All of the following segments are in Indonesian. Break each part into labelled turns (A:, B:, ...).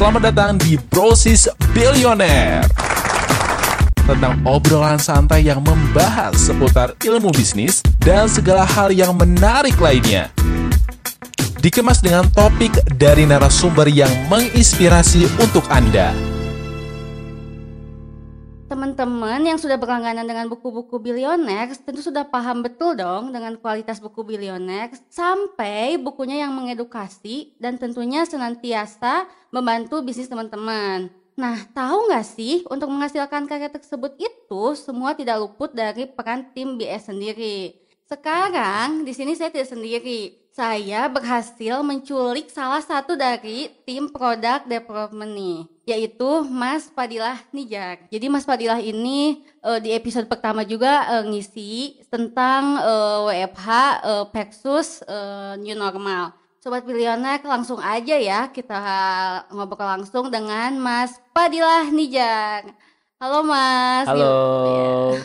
A: Selamat datang di Brosis Billionaire. Tentang obrolan santai yang membahas seputar ilmu bisnis dan segala hal yang menarik lainnya. Dikemas dengan topik dari narasumber yang menginspirasi untuk Anda
B: Teman-teman yang sudah berlangganan dengan buku-buku bilioner tentu sudah paham betul dong dengan kualitas buku bilioner sampai bukunya yang mengedukasi dan tentunya senantiasa membantu bisnis teman-teman. Nah, tahu nggak sih untuk menghasilkan karya tersebut itu semua tidak luput dari peran tim BS sendiri. Sekarang di sini saya tidak sendiri. Saya berhasil menculik salah satu dari tim product development nih, yaitu Mas Padilah Nijar. Jadi Mas Padilah ini uh, di episode pertama juga uh, ngisi tentang uh, WFH uh, versus uh, new normal. Sobat Bilioner langsung aja ya kita ngobrol langsung dengan Mas Padilah Nijar. Halo Mas.
C: Halo.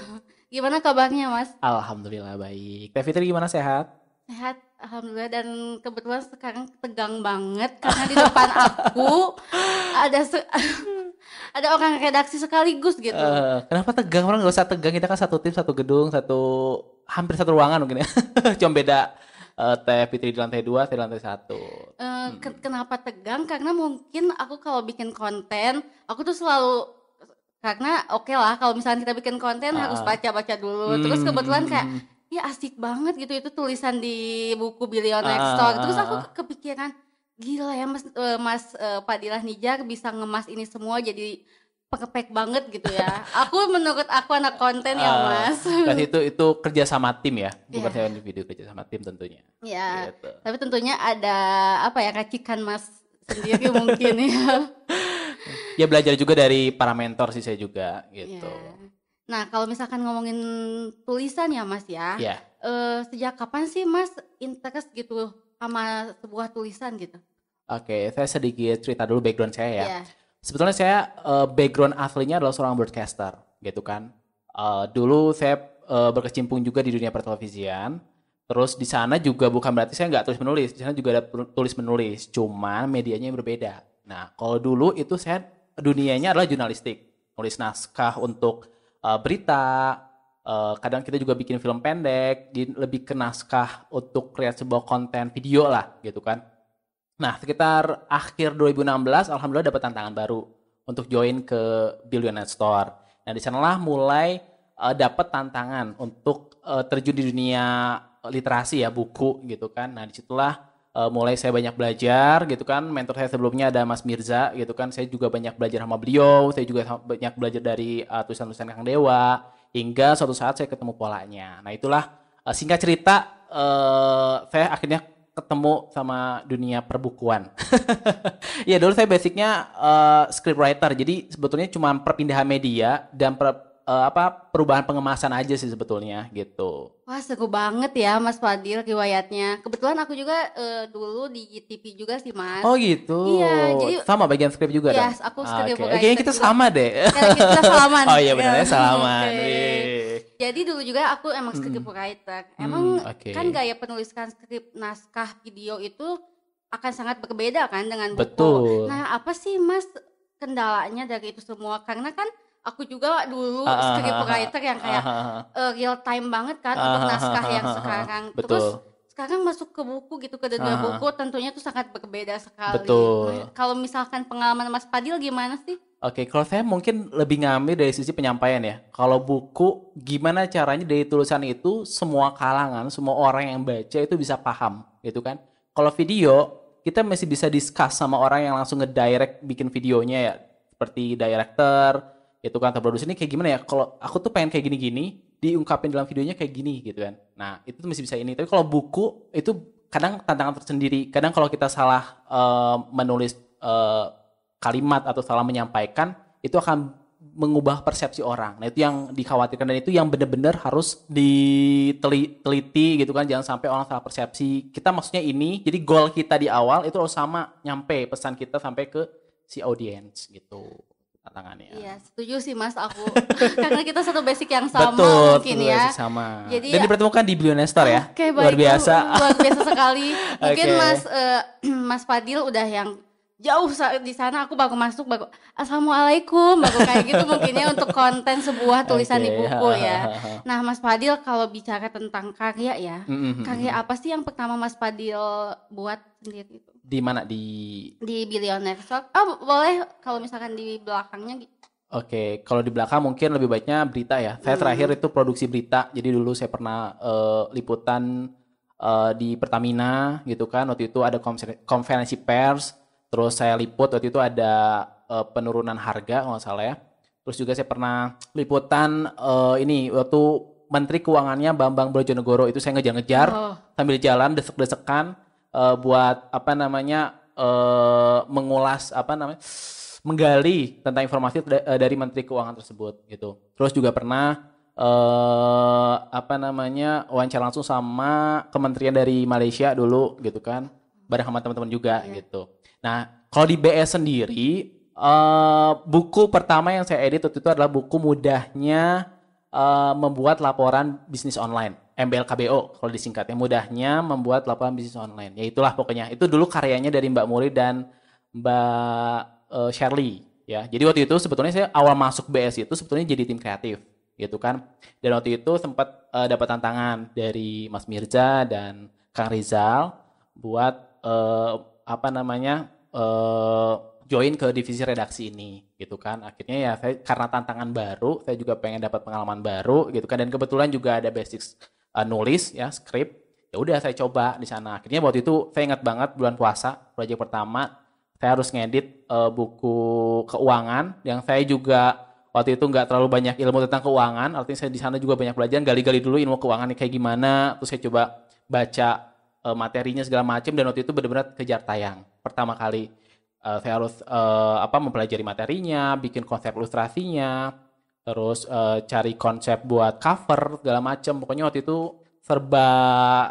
B: Gimana kabarnya Mas?
C: Alhamdulillah baik. Teh Fitri gimana sehat?
B: Sehat, alhamdulillah dan kebetulan sekarang tegang banget karena di depan aku ada se- ada orang redaksi sekaligus gitu.
C: Uh, kenapa tegang? Orang nggak usah tegang. Kita kan satu tim, satu gedung, satu hampir satu ruangan mungkin ya. Cuma beda uh, Teh Fitri di lantai dua, saya di lantai satu.
B: Uh, hmm. Kenapa tegang? Karena mungkin aku kalau bikin konten, aku tuh selalu karena oke okay lah kalau misalnya kita bikin konten uh, harus baca-baca dulu. Hmm, Terus kebetulan kayak ya asik banget gitu itu tulisan di buku Billionaire uh, Store. Terus aku kepikiran gila ya Mas uh, Mas uh, Padilah Nijar bisa ngemas ini semua jadi pekepek banget gitu ya. aku menurut aku anak konten ya Mas.
C: Dan itu itu kerja sama tim ya, bukan yeah. video kerja sama tim tentunya.
B: Ya. Gitu. Tapi tentunya ada apa ya racikan Mas sendiri mungkin ya.
C: ya belajar juga dari para mentor sih saya juga gitu.
B: Yeah. Nah, kalau misalkan ngomongin tulisan ya, Mas ya.
C: Yeah.
B: Uh, sejak kapan sih Mas interest gitu sama sebuah tulisan gitu?
C: Oke, okay, saya sedikit cerita dulu background saya ya. Yeah. Sebetulnya saya uh, background aslinya adalah seorang broadcaster, gitu kan. Uh, dulu saya uh, berkecimpung juga di dunia pertelevisian. Terus di sana juga bukan berarti saya nggak tulis menulis, di sana juga ada tulis menulis, cuman medianya yang berbeda. Nah, kalau dulu itu saya dunianya adalah jurnalistik, nulis naskah untuk uh, berita, uh, kadang kita juga bikin film pendek, di, lebih ke naskah untuk kreasi sebuah konten video lah gitu kan. Nah sekitar akhir 2016 alhamdulillah dapat tantangan baru untuk join ke Billionaire Store. Nah di sanalah mulai uh, dapat tantangan untuk uh, terjun di dunia literasi ya buku gitu kan. Nah di situlah uh, mulai saya banyak belajar gitu kan. Mentor saya sebelumnya ada Mas Mirza gitu kan. Saya juga banyak belajar sama beliau. Saya juga banyak belajar dari uh, tulisan-tulisan Kang Dewa. Hingga suatu saat saya ketemu polanya. Nah itulah uh, singkat cerita uh, saya akhirnya ketemu sama dunia perbukuan. ya dulu saya basicnya uh, script writer. Jadi sebetulnya cuma perpindahan media dan per, uh, apa perubahan pengemasan aja sih sebetulnya gitu.
B: Wah seru banget ya Mas Fadil riwayatnya. Kebetulan aku juga uh, dulu di TV juga sih Mas.
C: Oh gitu.
B: Iya jadi
C: sama bagian skrip juga
B: Yes aku skrip
C: ah, okay. Kayaknya kita juga. sama deh.
B: Ya, kita salaman.
C: oh iya benar ya salaman.
B: okay. Jadi dulu juga aku emang script writer. Emang hmm, okay. kan gaya penulisan skrip naskah video itu akan sangat berbeda kan dengan buku.
C: Betul.
B: Nah apa sih Mas kendalanya dari itu semua? Karena kan aku juga dulu uh, script writer yang kayak uh, uh, real time banget kan uh, untuk naskah yang sekarang.
C: Betul.
B: Terus sekarang masuk ke buku gitu ke dunia uh, buku tentunya itu sangat berbeda sekali.
C: Betul.
B: Nah, kalau misalkan pengalaman Mas Padil gimana sih?
C: Oke, kalau saya mungkin lebih ngambil dari sisi penyampaian ya. Kalau buku, gimana caranya dari tulisan itu semua kalangan, semua orang yang baca itu bisa paham, gitu kan? Kalau video, kita masih bisa discuss sama orang yang langsung ngedirect bikin videonya ya, seperti director, gitu kan, atau produser ini kayak gimana ya? Kalau aku tuh pengen kayak gini-gini, diungkapin dalam videonya kayak gini, gitu kan? Nah, itu tuh masih bisa ini. Tapi kalau buku itu kadang tantangan tersendiri. Kadang kalau kita salah uh, menulis uh, kalimat atau salah menyampaikan itu akan mengubah persepsi orang. Nah itu yang dikhawatirkan dan itu yang benar-benar harus diteliti gitu kan jangan sampai orang salah persepsi. Kita maksudnya ini jadi goal kita di awal itu harus sama nyampe pesan kita sampai ke si audiens gitu tantangannya.
B: Iya, setuju sih Mas aku. Karena kita satu basic yang sama
C: Betul,
B: mungkin ya.
C: sama. Jadi Dan dipertemukan di Billionaire ya.
B: Okay,
C: luar biasa.
B: Luar biasa sekali. Mungkin okay. Mas uh, Mas Fadil udah yang jauh di sana aku baru masuk baru assalamualaikum baru kayak gitu mungkinnya untuk konten sebuah tulisan okay. di buku ya. Nah Mas Fadil kalau bicara tentang karya ya, mm-hmm. karya apa sih yang pertama Mas Fadil buat sendiri itu?
C: Di mana di?
B: Di Billionaire Stock. Oh boleh kalau misalkan di belakangnya
C: Oke, okay. kalau di belakang mungkin lebih baiknya berita ya. Saya hmm. terakhir itu produksi berita. Jadi dulu saya pernah uh, liputan uh, di Pertamina gitu kan. Waktu itu ada konferensi pers. Terus saya liput waktu itu ada uh, penurunan harga kalau salah ya. Terus juga saya pernah liputan uh, ini waktu Menteri Keuangannya Bambang Brojonegoro itu saya ngejar-ngejar oh. sambil jalan desek-desekan uh, buat apa namanya uh, mengulas apa namanya menggali tentang informasi eh, dari Menteri Keuangan tersebut gitu. Terus juga pernah uh, apa namanya wawancara langsung sama kementerian dari Malaysia dulu gitu kan, bareng sama teman-teman juga yeah. gitu. Nah kalau di BS sendiri uh, buku pertama yang saya edit waktu itu adalah buku mudahnya uh, membuat laporan bisnis online. MBLKBO kalau disingkatnya mudahnya membuat laporan bisnis online. Ya itulah pokoknya. Itu dulu karyanya dari Mbak Muri dan Mbak uh, Shirley ya. Jadi waktu itu sebetulnya saya awal masuk BS itu sebetulnya jadi tim kreatif gitu kan. Dan waktu itu sempat uh, dapat tantangan dari Mas Mirza dan Kang Rizal buat uh, apa namanya uh, join ke divisi redaksi ini gitu kan. Akhirnya ya saya karena tantangan baru, saya juga pengen dapat pengalaman baru gitu kan dan kebetulan juga ada basic uh, nulis ya, skrip. Ya udah saya coba di sana. Akhirnya waktu itu saya ingat banget bulan puasa, proyek pertama saya harus ngedit uh, buku keuangan yang saya juga waktu itu nggak terlalu banyak ilmu tentang keuangan artinya saya di sana juga banyak belajar gali-gali dulu ilmu keuangan kayak gimana terus saya coba baca uh, materinya segala macam dan waktu itu benar-benar kejar tayang pertama kali uh, saya harus uh, apa mempelajari materinya bikin konsep ilustrasinya terus uh, cari konsep buat cover segala macam pokoknya waktu itu serba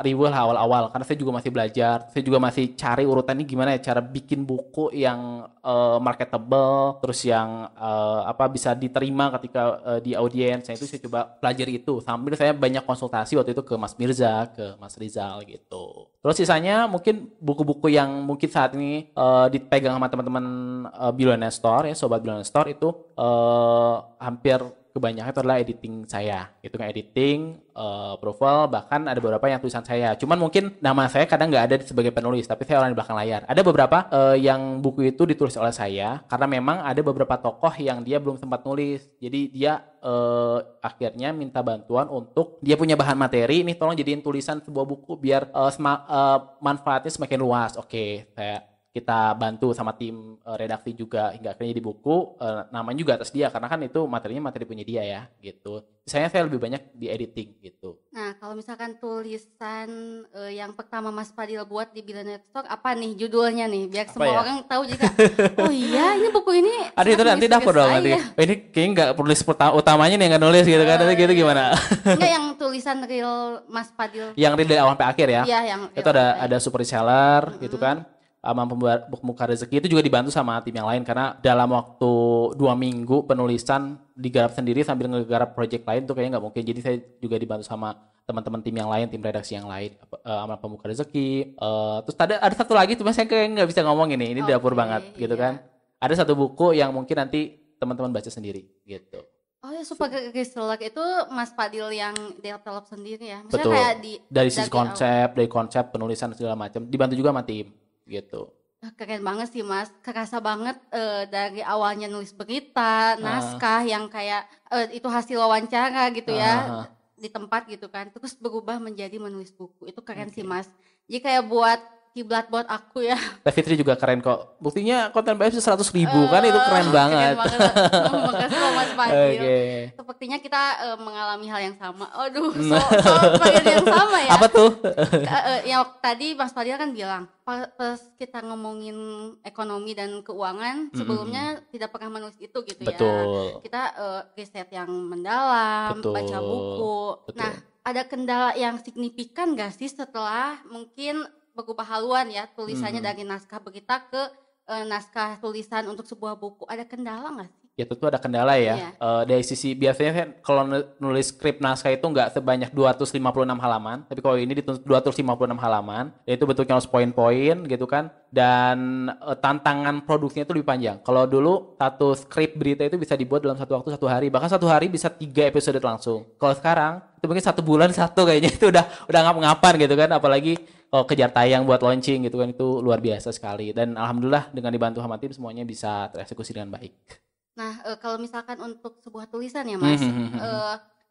C: riwel awal-awal karena saya juga masih belajar saya juga masih cari urutannya gimana ya cara bikin buku yang uh, marketable terus yang uh, apa bisa diterima ketika uh, di audiens. Saya itu saya coba pelajari itu. Sambil saya banyak konsultasi waktu itu ke Mas Mirza ke Mas Rizal gitu. Terus sisanya mungkin buku-buku yang mungkin saat ini uh, dipegang sama teman-teman uh, Billionaire Store ya sobat Billionaire Store itu uh, hampir kebanyakan itu adalah editing saya. Itu kan editing uh, profile bahkan ada beberapa yang tulisan saya. Cuman mungkin nama saya kadang nggak ada sebagai penulis tapi saya orang di belakang layar. Ada beberapa uh, yang buku itu ditulis oleh saya karena memang ada beberapa tokoh yang dia belum sempat nulis. Jadi dia uh, akhirnya minta bantuan untuk dia punya bahan materi ini tolong jadiin tulisan sebuah buku biar uh, uh, manfaatnya semakin luas. Oke okay, saya kita bantu sama tim uh, redaksi juga hingga akhirnya di buku uh, namanya juga atas dia karena kan itu materinya materi punya dia ya gitu. Saya saya lebih banyak di editing gitu.
B: Nah kalau misalkan tulisan uh, yang pertama Mas Fadil buat di Billionaire Stock apa nih judulnya nih biar apa semua ya? orang tahu juga. oh iya ini buku ini.
C: Ada itu nanti dapur dong nanti. Oh, ini kayaknya nggak penulis utamanya nih nggak nulis gitu kan. Nanti gitu gimana?
B: Enggak yang tulisan real Mas Fadil.
C: Yang real dari awal sampai akhir ya.
B: Iya yang.
C: Itu ada ada super seller mm -hmm. gitu kan sama pembuka rezeki itu juga dibantu sama tim yang lain karena dalam waktu dua minggu penulisan digarap sendiri sambil ngegarap project lain tuh kayaknya nggak mungkin jadi saya juga dibantu sama teman-teman tim yang lain tim redaksi yang lain uh, sama pembuka rezeki uh, terus ada ada satu lagi tuh saya kayak nggak bisa ngomong ini ini okay, dapur banget gitu iya. kan ada satu buku yang mungkin nanti teman-teman baca sendiri gitu
B: Oh ya Super Select itu Mas Fadil yang develop sendiri ya?
C: Maksudnya Betul. kayak di dari sisi konsep, awal. dari konsep penulisan segala macam dibantu juga sama tim gitu.
B: Keren banget sih mas, kerasa banget uh, dari awalnya nulis berita, naskah uh. yang kayak uh, itu hasil wawancara gitu ya di tempat gitu kan, terus berubah menjadi menulis buku itu keren okay. sih mas. Jadi kayak buat kiblat buat aku ya.
C: Teh Fitri juga keren kok. Buktinya konten BF seratus ribu uh, kan itu keren banget. Keren banget.
B: Makasih loh Mas Fadil. Okay. Sepertinya kita uh, mengalami hal yang sama. Aduh, so, so yang sama ya.
C: Apa tuh?
B: uh, uh, yang tadi Mas Fadil kan bilang pas kita ngomongin ekonomi dan keuangan sebelumnya mm -hmm. tidak pernah menulis itu gitu
C: ya. Betul.
B: ya. Kita uh, riset yang mendalam, Betul. baca buku. Betul. Nah, ada kendala yang signifikan gak sih setelah mungkin berubah haluan ya tulisannya hmm. dari naskah berita ke e, naskah tulisan untuk sebuah buku ada kendala nggak sih?
C: Ya tentu ada kendala ya. Yeah. Uh, dari sisi biasanya kan kalau nulis skrip naskah itu nggak sebanyak 256 halaman, tapi kalau ini ditulis 256 halaman, yaitu bentuknya harus poin-poin gitu kan. Dan uh, tantangan produksinya itu lebih panjang. Kalau dulu satu skrip berita itu bisa dibuat dalam satu waktu satu hari, bahkan satu hari bisa tiga episode langsung. Kalau sekarang itu mungkin satu bulan satu kayaknya itu udah udah ngap-ngapan gitu kan, apalagi kalau kejar tayang buat launching gitu kan itu luar biasa sekali. Dan alhamdulillah dengan dibantu sama tim semuanya bisa tereksekusi dengan baik.
B: Nah, e, kalau misalkan untuk sebuah tulisan ya, Mas, e,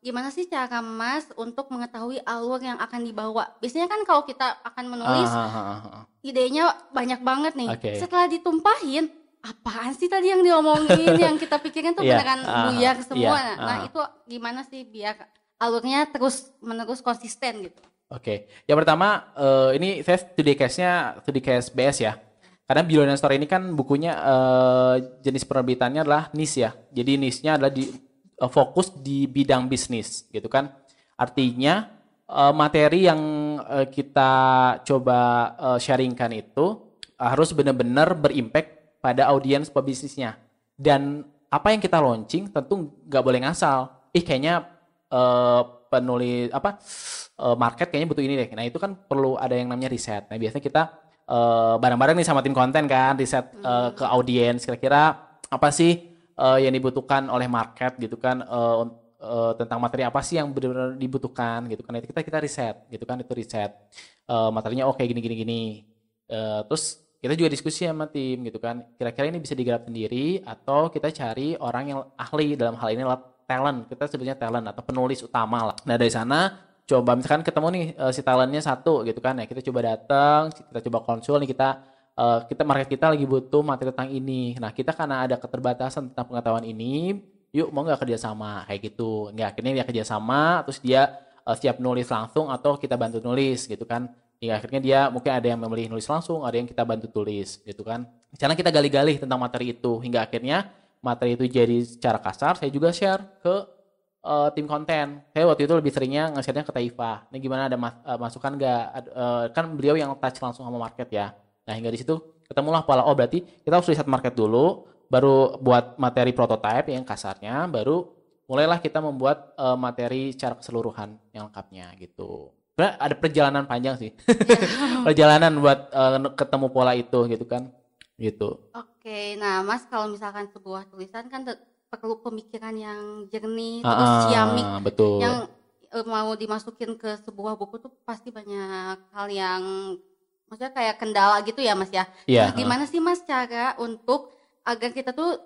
B: gimana sih cara Mas untuk mengetahui alur yang akan dibawa? Biasanya kan kalau kita akan menulis, ah, idenya banyak banget nih. Okay. Setelah ditumpahin, apaan sih tadi yang diomongin, yang kita pikirin tuh yeah. beneran uh, buyar semua. Yeah. Nah, itu gimana sih biar alurnya terus menerus konsisten gitu?
C: Oke, okay. yang pertama uh, ini saya studi case-nya studi case BS ya. Karena Billionaire Story ini kan bukunya uh, jenis penerbitannya adalah niche ya. Jadi niche-nya adalah di uh, fokus di bidang bisnis gitu kan. Artinya uh, materi yang uh, kita coba uh, sharingkan itu harus benar-benar berimpact pada audiens pebisnisnya. Dan apa yang kita launching tentu nggak boleh ngasal. Ih kayaknya uh, penulis apa uh, market kayaknya butuh ini deh. Nah itu kan perlu ada yang namanya riset. Nah biasanya kita bareng bareng-bareng nih sama tim konten kan, riset uh, ke audiens. Kira-kira apa sih uh, yang dibutuhkan oleh market gitu kan uh, uh, tentang materi apa sih yang benar-benar dibutuhkan gitu kan. Itu kita kita riset gitu kan itu riset. Uh, materinya oke okay, gini gini gini. Uh, terus kita juga diskusi sama tim gitu kan. Kira-kira ini bisa digarap sendiri atau kita cari orang yang ahli dalam hal ini talent. Kita sebutnya talent atau penulis utama lah. Nah dari sana coba misalkan ketemu nih uh, si talentnya satu gitu kan ya. Kita coba datang kita coba konsul nih kita uh, kita market kita lagi butuh materi tentang ini. Nah kita karena ada keterbatasan tentang pengetahuan ini yuk mau nggak kerjasama? Kayak gitu. Nggak akhirnya dia kerjasama terus dia uh, siap nulis langsung atau kita bantu nulis gitu kan. Hingga akhirnya dia mungkin ada yang memilih nulis langsung ada yang kita bantu tulis gitu kan. Karena kita gali-gali tentang materi itu hingga akhirnya materi itu jadi secara kasar saya juga share ke uh, tim konten. Saya waktu itu lebih seringnya nge-share-nya ke Taifa. Ini gimana ada mas, uh, masukan nggak? Uh, kan beliau yang touch langsung sama market ya. Nah hingga di situ ketemulah pola oh berarti kita harus riset market dulu, baru buat materi prototype yang kasarnya, baru mulailah kita membuat uh, materi secara keseluruhan yang lengkapnya gitu. Sebenarnya ada perjalanan panjang sih, perjalanan buat uh, ketemu pola itu gitu kan, gitu.
B: Oke, nah Mas kalau misalkan sebuah tulisan kan perlu pemikiran yang jernih terus ah, ciamik
C: betul.
B: yang uh, mau dimasukin ke sebuah buku tuh pasti banyak hal yang maksudnya kayak kendala gitu ya mas ya
C: yeah,
B: nah, gimana uh. sih mas cara untuk agar kita tuh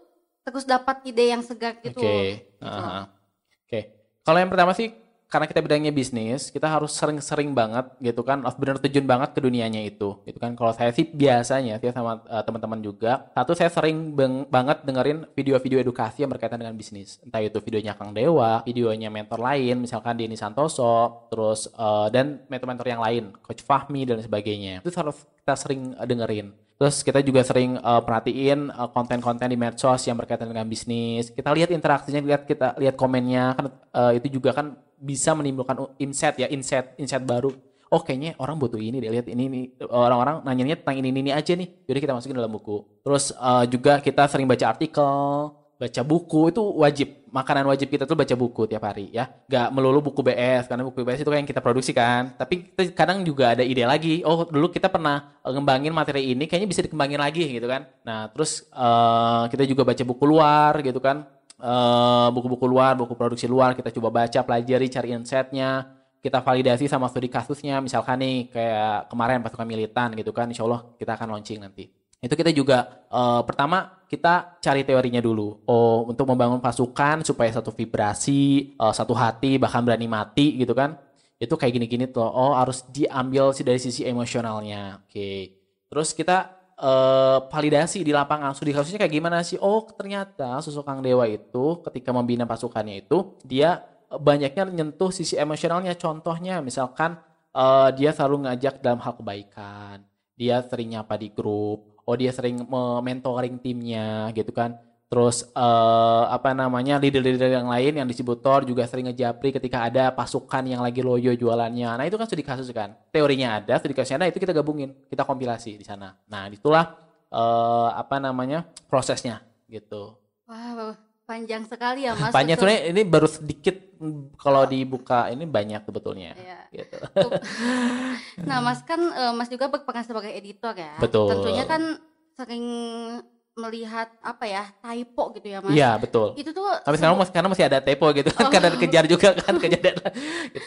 B: terus dapat ide yang segar gitu
C: oke okay. uh -huh. oke okay. kalau yang pertama sih karena kita bidangnya bisnis, kita harus sering-sering banget gitu kan, harus benar terjun banget ke dunianya itu. Gitu kan. Kalau saya sih biasanya, saya sama uh, teman-teman juga, satu saya sering bang banget dengerin video-video edukasi yang berkaitan dengan bisnis. Entah itu videonya Kang Dewa, videonya mentor lain, misalkan Denny Santoso, terus uh, dan mentor-mentor yang lain, Coach Fahmi dan sebagainya. Itu harus kita sering dengerin. Terus kita juga sering uh, perhatiin uh, konten-konten di medsos yang berkaitan dengan bisnis. Kita lihat interaksinya, lihat kita lihat komennya kan uh, itu juga kan bisa menimbulkan insight ya, insight insight baru. Oh kayaknya orang butuh ini deh lihat ini nih orang-orang nanyanya tentang ini ini aja nih. Jadi kita masukin dalam buku. Terus uh, juga kita sering baca artikel, baca buku. Itu wajib. Makanan wajib kita tuh baca buku tiap hari ya. Gak melulu buku BS karena buku BS itu kan yang kita produksi kan. Tapi kadang juga ada ide lagi. Oh dulu kita pernah eh, ngembangin materi ini kayaknya bisa dikembangin lagi gitu kan. Nah terus uh, kita juga baca buku luar gitu kan buku buku-buku luar buku produksi luar kita coba baca pelajari cari insightnya kita validasi sama studi kasusnya misalkan nih kayak kemarin pasukan militan gitu kan insya Allah kita akan launching nanti itu kita juga uh, pertama kita cari teorinya dulu. Oh, untuk membangun pasukan supaya satu vibrasi, uh, satu hati, bahkan berani mati gitu kan. Itu kayak gini-gini tuh. Oh, harus diambil sih dari sisi emosionalnya. Oke. Okay. Terus kita uh, validasi di lapangan. Studi kasusnya kayak gimana sih? Oh, ternyata sosok Kang Dewa itu ketika membina pasukannya itu dia banyaknya menyentuh sisi emosionalnya. Contohnya misalkan uh, dia selalu ngajak dalam hal kebaikan. Dia sering nyapa di grup oh dia sering mentoring timnya gitu kan terus uh, apa namanya leader-leader yang lain yang distributor juga sering ngejapri ketika ada pasukan yang lagi loyo jualannya nah itu kan studi kasus kan teorinya ada studi kasusnya ada itu kita gabungin kita kompilasi di sana nah itulah uh, apa namanya prosesnya gitu
B: wow panjang sekali ya Mas.
C: Panjang sebenarnya ini baru sedikit kalau dibuka ini banyak sebetulnya.
B: Iya.
C: Gitu.
B: nah Mas kan uh, Mas juga berperan sebagai editor ya.
C: Betul.
B: Tentunya kan sering melihat apa ya typo gitu ya mas
C: iya betul
B: itu tuh
C: tapi sekarang masih karena masih ada typo gitu kan oh. karena dikejar juga kan kejar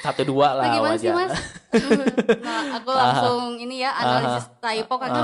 C: satu dua lah
B: nah, gimana sih mas nah aku langsung ini ya analisis typo karena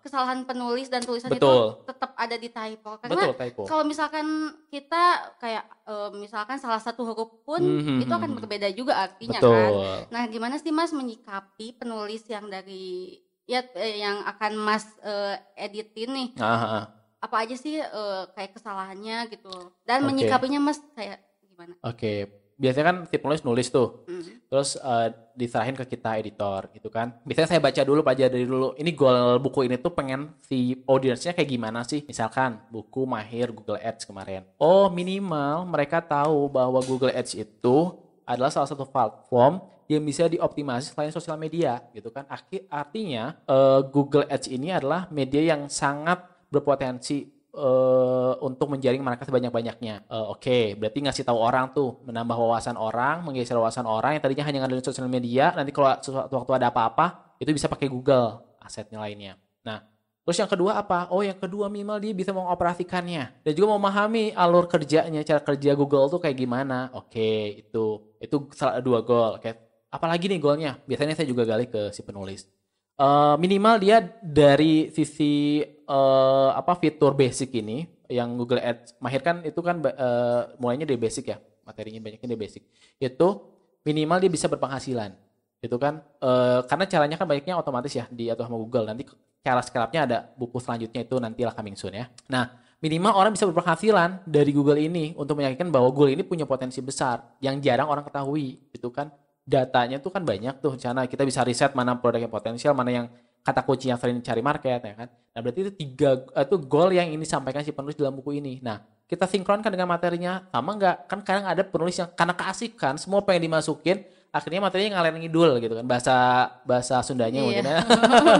B: kesalahan penulis dan tulisan betul. itu tetap ada di typo karena betul, typo. kalau misalkan kita kayak uh, misalkan salah satu huruf pun mm -hmm. itu akan berbeda juga artinya kan. betul. kan nah gimana sih mas menyikapi penulis yang dari ya eh, yang akan mas uh, editin nih Aha apa aja sih uh, kayak kesalahannya gitu dan okay. menyikapinya mas kayak gimana?
C: Oke, okay. biasanya kan si penulis nulis tuh, mm. terus uh, diserahin ke kita editor gitu kan. Biasanya saya baca dulu, pelajari dulu. Ini goal buku ini tuh pengen si audiensnya kayak gimana sih? Misalkan buku mahir Google Ads kemarin. Oh minimal mereka tahu bahwa Google Ads itu adalah salah satu platform yang bisa dioptimasi selain sosial media gitu kan. Artinya uh, Google Ads ini adalah media yang sangat berpotensi uh, untuk menjaring market sebanyak-banyaknya. Uh, Oke, okay, berarti ngasih tahu orang tuh, menambah wawasan orang, menggeser wawasan orang yang tadinya hanya ngandelin sosial media, nanti kalau suatu waktu ada apa-apa, itu bisa pakai Google asetnya lainnya. Nah, terus yang kedua apa? Oh, yang kedua minimal dia bisa mengoperasikannya dan juga memahami alur kerjanya, cara kerja Google tuh kayak gimana. Oke, okay, itu itu salah dua goal. Oke, apalagi nih goalnya? Biasanya saya juga gali ke si penulis uh, minimal dia dari sisi uh, apa fitur basic ini yang Google Ads mahirkan itu kan uh, mulainya dari basic ya materinya banyaknya dari basic. Itu minimal dia bisa berpenghasilan itu kan? Uh, karena caranya kan banyaknya otomatis ya di atau sama Google. Nanti cara scrapnya ada buku selanjutnya itu nanti lah coming soon ya. Nah minimal orang bisa berpenghasilan dari Google ini untuk meyakinkan bahwa Google ini punya potensi besar yang jarang orang ketahui itu kan? Datanya tuh kan banyak tuh karena kita bisa riset mana produk yang potensial mana yang kata kunci yang sering dicari market ya kan? Nah berarti itu tiga itu goal yang ini sampaikan si penulis dalam buku ini. Nah kita sinkronkan dengan materinya sama nggak? Kan kadang ada penulis yang karena keasikan semua pengen dimasukin akhirnya materinya ngalahin ngidul gitu kan? Bahasa bahasa Sundanya iya. mungkin ya.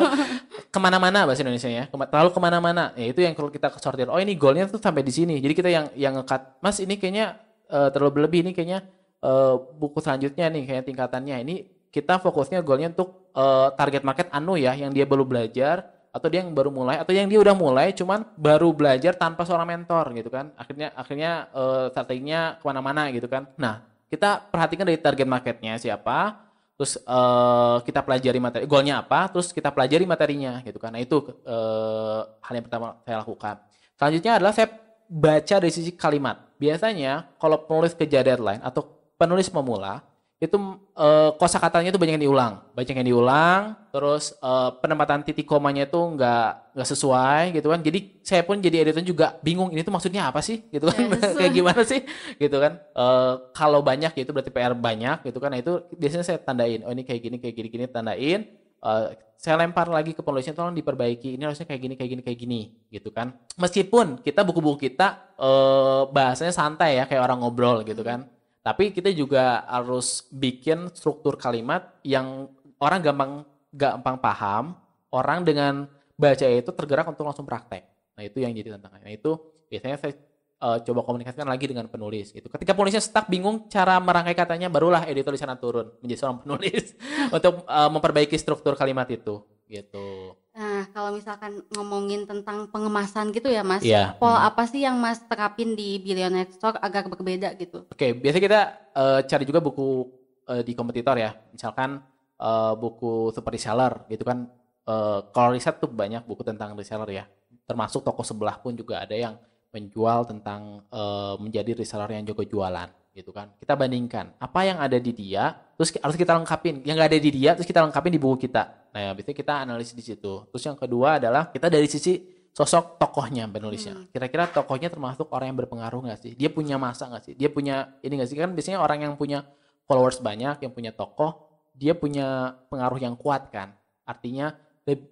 C: Ke mana-mana bahasa Indonesia ya. Terlalu ke mana-mana. Ya itu yang kalau kita sortir. Oh ini goalnya tuh sampai di sini. Jadi kita yang yang ngekat mas ini kayaknya uh, terlalu berlebih ini kayaknya uh, buku selanjutnya nih kayak tingkatannya. Ini kita fokusnya goalnya untuk uh, target market anu ya yang dia baru belajar atau dia yang baru mulai atau yang dia udah mulai cuman baru belajar tanpa seorang mentor gitu kan. Akhirnya akhirnya uh, strateginya ke mana-mana gitu kan. Nah kita perhatikan dari target marketnya siapa terus uh, kita pelajari materi goalnya apa terus kita pelajari materinya gitu kan. Nah itu uh, hal yang pertama saya lakukan. Selanjutnya adalah saya baca dari sisi kalimat. Biasanya kalau penulis ke deadline atau penulis pemula itu uh, kosakatanya itu banyak yang diulang, banyak yang diulang, terus uh, penempatan titik komanya itu nggak nggak sesuai gitu kan. Jadi saya pun jadi editor juga bingung ini tuh maksudnya apa sih gitu kan, yes. kayak gimana sih gitu kan. Uh, kalau banyak ya itu berarti PR banyak gitu kan. Nah itu biasanya saya tandain, oh ini kayak gini kayak gini gini tandain. Uh, saya lempar lagi ke penulisnya tolong diperbaiki ini harusnya kayak gini kayak gini kayak gini gitu kan meskipun kita buku-buku kita uh, bahasanya santai ya kayak orang ngobrol gitu kan tapi kita juga harus bikin struktur kalimat yang orang gampang gampang paham, orang dengan baca itu tergerak untuk langsung praktek. Nah itu yang jadi tantangan. Nah itu biasanya saya uh, coba komunikasikan lagi dengan penulis gitu. Ketika penulisnya stuck bingung cara merangkai katanya, barulah editor di sana turun menjadi seorang penulis untuk uh, memperbaiki struktur kalimat itu gitu.
B: Nah, kalau misalkan ngomongin tentang pengemasan gitu ya, Mas. Yeah. Pola hmm. apa sih yang Mas terapin di Billionaire Store agar berbeda gitu?
C: Oke, okay, biasa kita uh, cari juga buku uh, di kompetitor ya. Misalkan uh, buku super reseller gitu kan. Uh, kalau riset tuh banyak buku tentang reseller ya. Termasuk toko sebelah pun juga ada yang menjual tentang uh, menjadi reseller yang jago jualan gitu kan. Kita bandingkan apa yang ada di dia, terus harus kita lengkapin. Yang nggak ada di dia, terus kita lengkapin di buku kita. Nah, ya, biasanya kita analisis di situ. Terus yang kedua adalah kita dari sisi sosok tokohnya penulisnya. Hmm. Kira-kira tokohnya termasuk orang yang berpengaruh nggak sih? Dia punya masa nggak sih? Dia punya ini nggak sih? Kan biasanya orang yang punya followers banyak, yang punya tokoh, dia punya pengaruh yang kuat kan. Artinya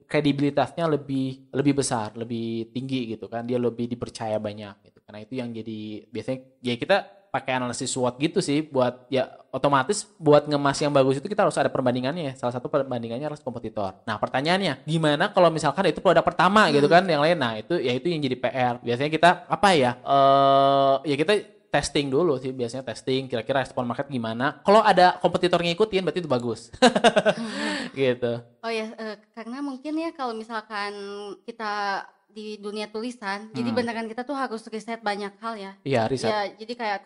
C: kredibilitasnya lebih lebih besar, lebih tinggi gitu kan. Dia lebih dipercaya banyak gitu. Karena itu yang jadi biasanya ya kita pakai analisis SWOT gitu sih buat ya otomatis buat ngemas yang bagus itu kita harus ada perbandingannya. Salah satu perbandingannya harus kompetitor. Nah, pertanyaannya, gimana kalau misalkan itu produk pertama gitu hmm. gitu kan yang lain nah itu ya itu yang jadi PR. Biasanya kita apa ya? Eh uh, ya kita testing dulu sih biasanya testing kira-kira respon market gimana kalau ada kompetitor ngikutin berarti itu bagus gitu
B: oh ya uh, karena mungkin ya kalau misalkan kita di dunia tulisan hmm. jadi beneran kita tuh harus riset banyak hal ya.
C: Iya riset.
B: Ya jadi kayak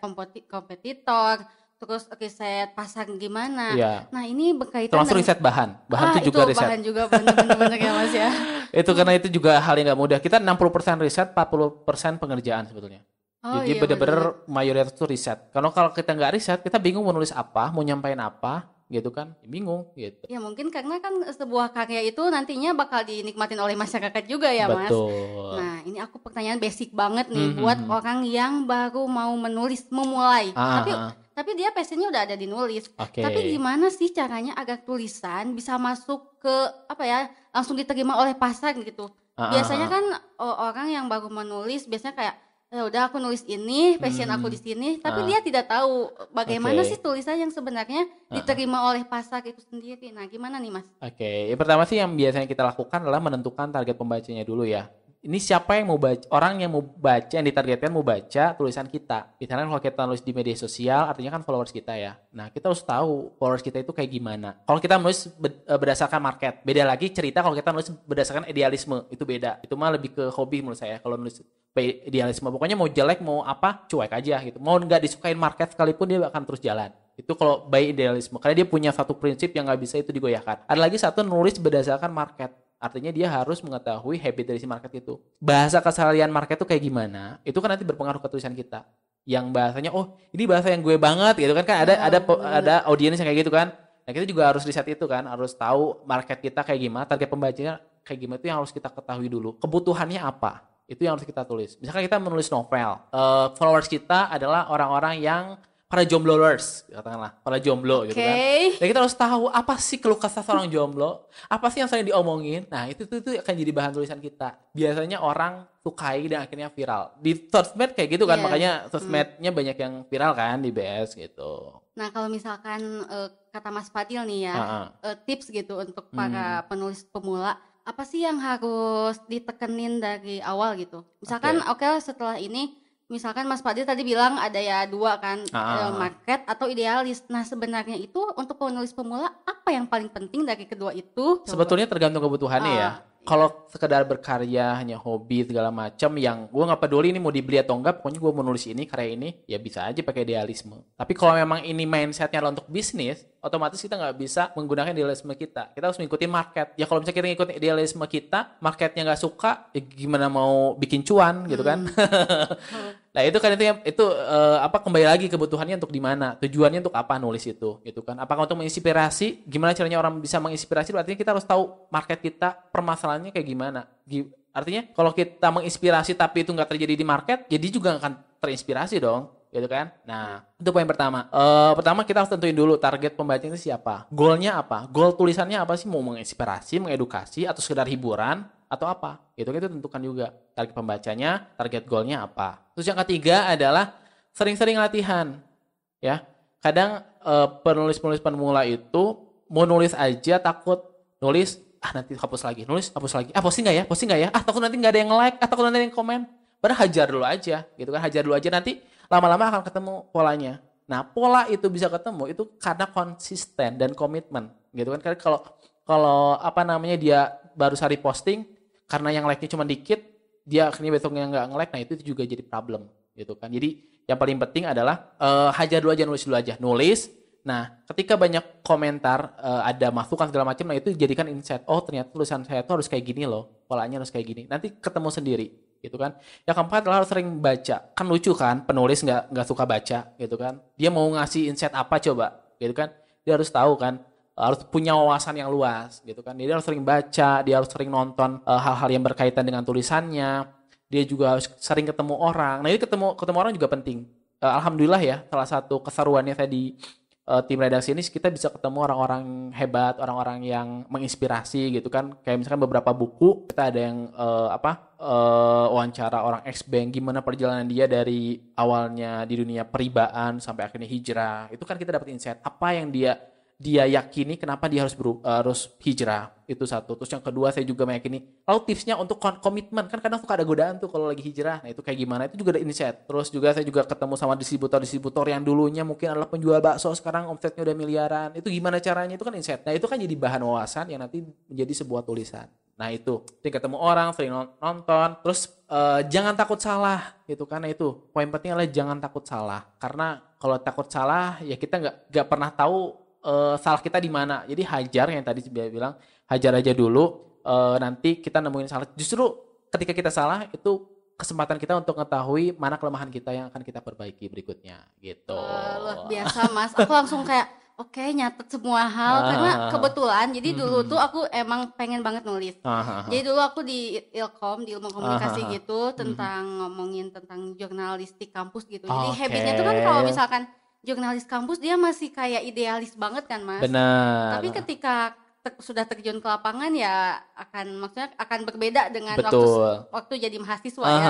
B: kompetitor terus riset pasar gimana. Iya. nah ini berkaitan
C: termasuk riset bahan. Bahan ah, itu juga itu riset.
B: bahan juga bener-bener ya mas ya.
C: Itu karena itu juga hal yang nggak mudah. Kita 60% riset 40% pengerjaan sebetulnya. Oh, Jadi iya, bener-bener mayoritas itu riset. Karena kalau kita nggak riset, kita bingung mau nulis apa, mau nyampain apa, gitu kan? Bingung gitu.
B: Ya mungkin karena kan sebuah karya itu nantinya bakal dinikmatin oleh masyarakat juga ya, Mas.
C: Betul.
B: Nah, ini aku pertanyaan basic banget nih mm-hmm. buat orang yang baru mau menulis, memulai. Ah, tapi ah. tapi dia passionnya udah ada di nulis. Okay. Tapi gimana sih caranya agar tulisan bisa masuk ke apa ya, langsung diterima oleh pasar gitu? Ah, biasanya kan orang yang baru menulis biasanya kayak ya udah aku nulis ini passion hmm. aku di sini tapi uh. dia tidak tahu bagaimana okay. sih tulisan yang sebenarnya diterima uh. oleh pasar itu sendiri nah gimana nih mas?
C: Oke okay. yang pertama sih yang biasanya kita lakukan adalah menentukan target pembacanya dulu ya ini siapa yang mau baca orang yang mau baca yang ditargetkan mau baca tulisan kita. Misalnya kalau kita nulis di media sosial artinya kan followers kita ya. Nah kita harus tahu followers kita itu kayak gimana. Kalau kita nulis eh, berdasarkan market beda lagi cerita kalau kita nulis berdasarkan idealisme itu beda. Itu mah lebih ke hobi menurut saya kalau nulis idealisme. Pokoknya mau jelek mau apa cuek aja gitu. Mau nggak disukain market sekalipun dia akan terus jalan. Itu kalau by idealisme karena dia punya satu prinsip yang nggak bisa itu digoyahkan. Ada lagi satu nulis berdasarkan market Artinya dia harus mengetahui habit dari si market itu. Bahasa keseharian market itu kayak gimana? Itu kan nanti berpengaruh ke tulisan kita. Yang bahasanya, oh ini bahasa yang gue banget gitu kan kan ada ada ada audiens yang kayak gitu kan. Nah kita juga harus riset itu kan, harus tahu market kita kayak gimana, target pembacanya kayak gimana itu yang harus kita ketahui dulu. Kebutuhannya apa? Itu yang harus kita tulis. Misalkan kita menulis novel, uh, followers kita adalah orang-orang yang para jomblowers katakanlah para jomblo okay. gitu kan. Dan kita harus tahu apa sih keluh kesah seorang jomblo, apa sih yang sering diomongin. Nah itu tuh itu akan jadi bahan tulisan kita. Biasanya orang sukai dan akhirnya viral. Di sosmed kayak gitu kan, yeah. makanya sosmednya hmm. banyak yang viral kan di BS gitu.
B: Nah kalau misalkan uh, kata Mas Fadil nih ya, uh -uh. Uh, tips gitu untuk para hmm. penulis pemula apa sih yang harus ditekenin dari awal gitu? Misalkan oke okay. okay, setelah ini misalkan Mas Fadil tadi bilang ada ya dua kan ah. market atau idealis. Nah sebenarnya itu untuk penulis pemula apa yang paling penting dari kedua itu?
C: Sebetulnya tergantung kebutuhannya uh, ya. Kalau sekedar berkarya hanya hobi segala macam yang gue nggak peduli ini mau dibeli atau enggak pokoknya gue mau nulis ini karya ini ya bisa aja pakai idealisme. Tapi kalau memang ini mindsetnya adalah untuk bisnis otomatis kita nggak bisa menggunakan idealisme kita. Kita harus mengikuti market. Ya kalau misalnya kita ngikutin idealisme kita marketnya nggak suka ya gimana mau bikin cuan gitu kan? Hmm. Nah itu kan itu yang itu uh, apa kembali lagi kebutuhannya untuk di mana, tujuannya untuk apa nulis itu, gitu kan? Apakah untuk menginspirasi? Gimana caranya orang bisa menginspirasi? Artinya kita harus tahu market kita, permasalahannya kayak gimana. Artinya kalau kita menginspirasi tapi itu nggak terjadi di market, jadi juga akan terinspirasi dong, gitu kan? Nah itu poin pertama. Uh, pertama kita harus tentuin dulu target pembaca itu siapa, goalnya apa, goal tulisannya apa sih? Mau menginspirasi, mengedukasi, atau sekedar hiburan, atau apa? Itu kan itu tentukan juga target pembacanya, target goalnya apa. Terus yang ketiga adalah sering-sering latihan. Ya, kadang uh, penulis-penulis pemula itu mau nulis aja takut nulis ah nanti hapus lagi, nulis hapus lagi. Ah posting nggak ya? Posting nggak ya? Ah takut nanti nggak ada yang like, ah takut nanti ada yang komen. Padahal hajar dulu aja, gitu kan? Hajar dulu aja nanti lama-lama akan ketemu polanya. Nah, pola itu bisa ketemu itu karena konsisten dan komitmen, gitu kan? Karena kalau kalau apa namanya dia baru sehari posting, karena yang like-nya cuma dikit, dia akhirnya besoknya nggak nge-like, nah itu juga jadi problem gitu kan. Jadi yang paling penting adalah uh, hajar dulu aja nulis dulu aja, nulis. Nah, ketika banyak komentar uh, ada masukan segala macam, nah itu jadikan insight. Oh, ternyata tulisan saya itu harus kayak gini loh, polanya harus kayak gini. Nanti ketemu sendiri, gitu kan. Yang keempat adalah harus sering baca. Kan lucu kan, penulis nggak nggak suka baca, gitu kan. Dia mau ngasih insight apa coba, gitu kan. Dia harus tahu kan harus punya wawasan yang luas gitu kan. Dia harus sering baca, dia harus sering nonton eh, hal-hal uh, yang berkaitan dengan tulisannya. Dia juga harus sering ketemu orang. Nah, ini ketemu ketemu orang juga penting. Uh, Alhamdulillah ya, salah satu keseruannya saya di uh, tim redaksi ini kita bisa ketemu orang-orang hebat, orang-orang yang menginspirasi gitu kan. Kayak misalkan beberapa buku kita ada yang uh, apa uh, wawancara orang ex bank gimana perjalanan dia dari awalnya di dunia peribaan sampai akhirnya hijrah. Itu kan kita dapat insight apa yang dia dia yakini kenapa dia harus beru, harus hijrah. Itu satu. Terus yang kedua saya juga meyakini lalu tipsnya untuk komitmen. Kan kadang suka ada godaan tuh kalau lagi hijrah. Nah itu kayak gimana? Itu juga ada insight. Terus juga saya juga ketemu sama distributor distributor yang dulunya mungkin adalah penjual bakso sekarang omsetnya udah miliaran. Itu gimana caranya? Itu kan insight. Nah itu kan jadi bahan wawasan yang nanti menjadi sebuah tulisan. Nah itu, sering ketemu orang, sering nonton, terus uh, jangan takut salah gitu karena itu. Poin penting adalah jangan takut salah. Karena kalau takut salah ya kita nggak nggak pernah tahu uh, salah kita di mana. Jadi hajar yang tadi dia bilang, hajar aja dulu uh, nanti kita nemuin salah. Justru ketika kita salah itu kesempatan kita untuk mengetahui mana kelemahan kita yang akan kita perbaiki berikutnya gitu. Uh,
B: luar biasa Mas. Aku langsung kayak oke okay, nyatet semua hal ah, karena kebetulan jadi hmm, dulu hmm, tuh hmm. aku emang pengen banget nulis. Ah, jadi dulu aku di Ilkom di ilmu komunikasi ah, gitu tentang ngomongin tentang jurnalistik kampus gitu. Jadi okay. habitnya tuh kan kalau misalkan jurnalis kampus dia masih kayak idealis banget kan mas?
C: Benar.
B: Tapi ketika te sudah terjun ke lapangan ya akan maksudnya akan berbeda dengan Betul. waktu waktu jadi mahasiswa ya.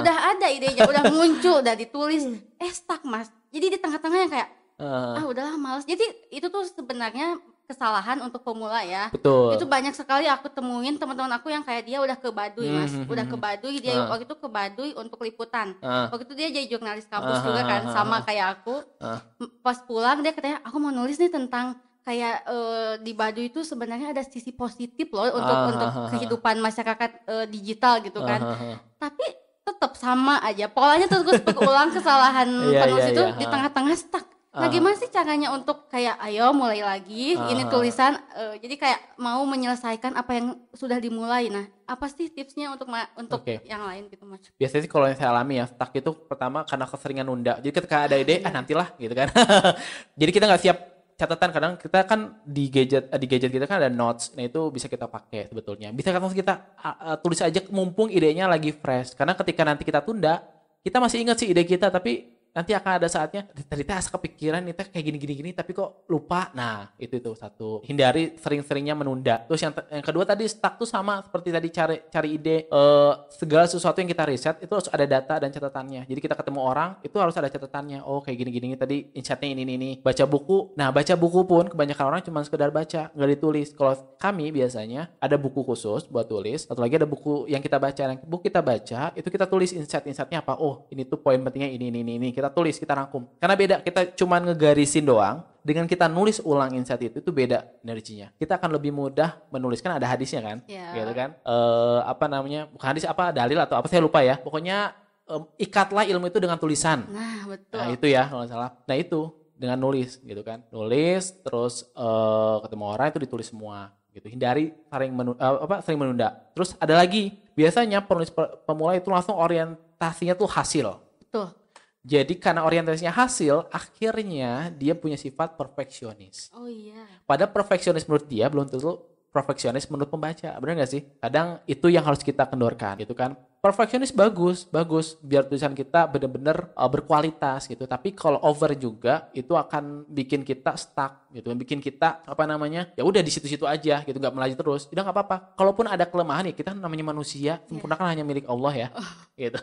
B: Udah ada idenya udah muncul udah ditulis eh stuck mas. Jadi di tengah-tengah yang kayak uh. ah udahlah males. Jadi itu tuh sebenarnya kesalahan untuk pemula ya.
C: Betul.
B: Itu banyak sekali aku temuin teman-teman aku yang kayak dia udah ke Baduy, Mas. Mm -hmm. Udah ke Baduy, dia uh. waktu itu ke Baduy untuk liputan. Uh. Waktu itu dia jadi jurnalis kampus uh, juga kan, sama kayak aku. Uh. Pas pulang dia katanya, "Aku mau nulis nih tentang kayak uh, di Baduy itu sebenarnya ada sisi positif loh untuk uh, untuk kehidupan masyarakat uh, digital gitu kan." Uh, Tapi tetap sama aja polanya terus berulang kesalahan yeah, penulis yeah, itu yeah. di tengah-tengah stuck Nah, gimana sih caranya untuk kayak ayo mulai lagi uh, ini tulisan uh, jadi kayak mau menyelesaikan apa yang sudah dimulai. Nah, apa sih tipsnya untuk untuk okay. yang lain gitu Mas?
C: Biasanya sih kalau yang saya alami ya, stuck itu pertama karena keseringan nunda. Jadi ketika ada ide, ah nantilah gitu kan. jadi kita nggak siap catatan kadang kita kan di gadget di gadget kita kan ada notes nah itu bisa kita pakai sebetulnya bisa kan kita uh, tulis aja mumpung idenya lagi fresh karena ketika nanti kita tunda kita masih ingat sih ide kita tapi nanti akan ada saatnya tadi teh asa kepikiran nih teh kayak gini gini gini tapi kok lupa. Nah itu itu satu. Hindari sering-seringnya menunda. Terus yang yang kedua tadi stuck tuh sama seperti tadi cari cari ide uh, segala sesuatu yang kita riset itu harus ada data dan catatannya. Jadi kita ketemu orang itu harus ada catatannya. Oh kayak gini gini, tadi insightnya ini, ini ini. Baca buku. Nah baca buku pun kebanyakan orang cuma sekedar baca nggak ditulis. Kalau kami biasanya ada buku khusus buat tulis satu lagi ada buku yang kita baca. Yang buku kita baca itu kita tulis insight insightnya apa? Oh ini tuh poin pentingnya ini ini ini, ini. Kita tulis, kita rangkum. Karena beda, kita cuma ngegarisin doang, dengan kita nulis ulang insight itu itu beda energinya. Kita akan lebih mudah menuliskan ada hadisnya kan, yeah. gitu kan? Uh, apa namanya? Bukan hadis apa dalil atau apa saya lupa ya. Pokoknya um, ikatlah ilmu itu dengan tulisan.
B: Nah betul.
C: Nah itu ya kalau salah. Nah itu dengan nulis gitu kan. Nulis terus uh, ketemu orang itu ditulis semua gitu. Hindari sering menunda, uh, apa sering menunda. Terus ada lagi biasanya penulis pemula itu langsung orientasinya tuh hasil.
B: Betul
C: jadi karena orientasinya hasil, akhirnya dia punya sifat perfeksionis.
B: Oh iya.
C: Pada perfeksionis menurut dia belum tentu perfeksionis menurut pembaca. Benar gak sih? Kadang itu yang harus kita kendorkan gitu kan. Perfeksionis bagus, bagus biar tulisan kita benar-benar uh, berkualitas gitu. Tapi kalau over juga itu akan bikin kita stuck gitu, bikin kita apa namanya? Ya udah di situ-situ aja gitu, nggak melaju terus. Udah nggak apa-apa. Kalaupun ada kelemahan ya kita namanya manusia, sempurna kan hanya milik Allah ya. Oh. Gitu.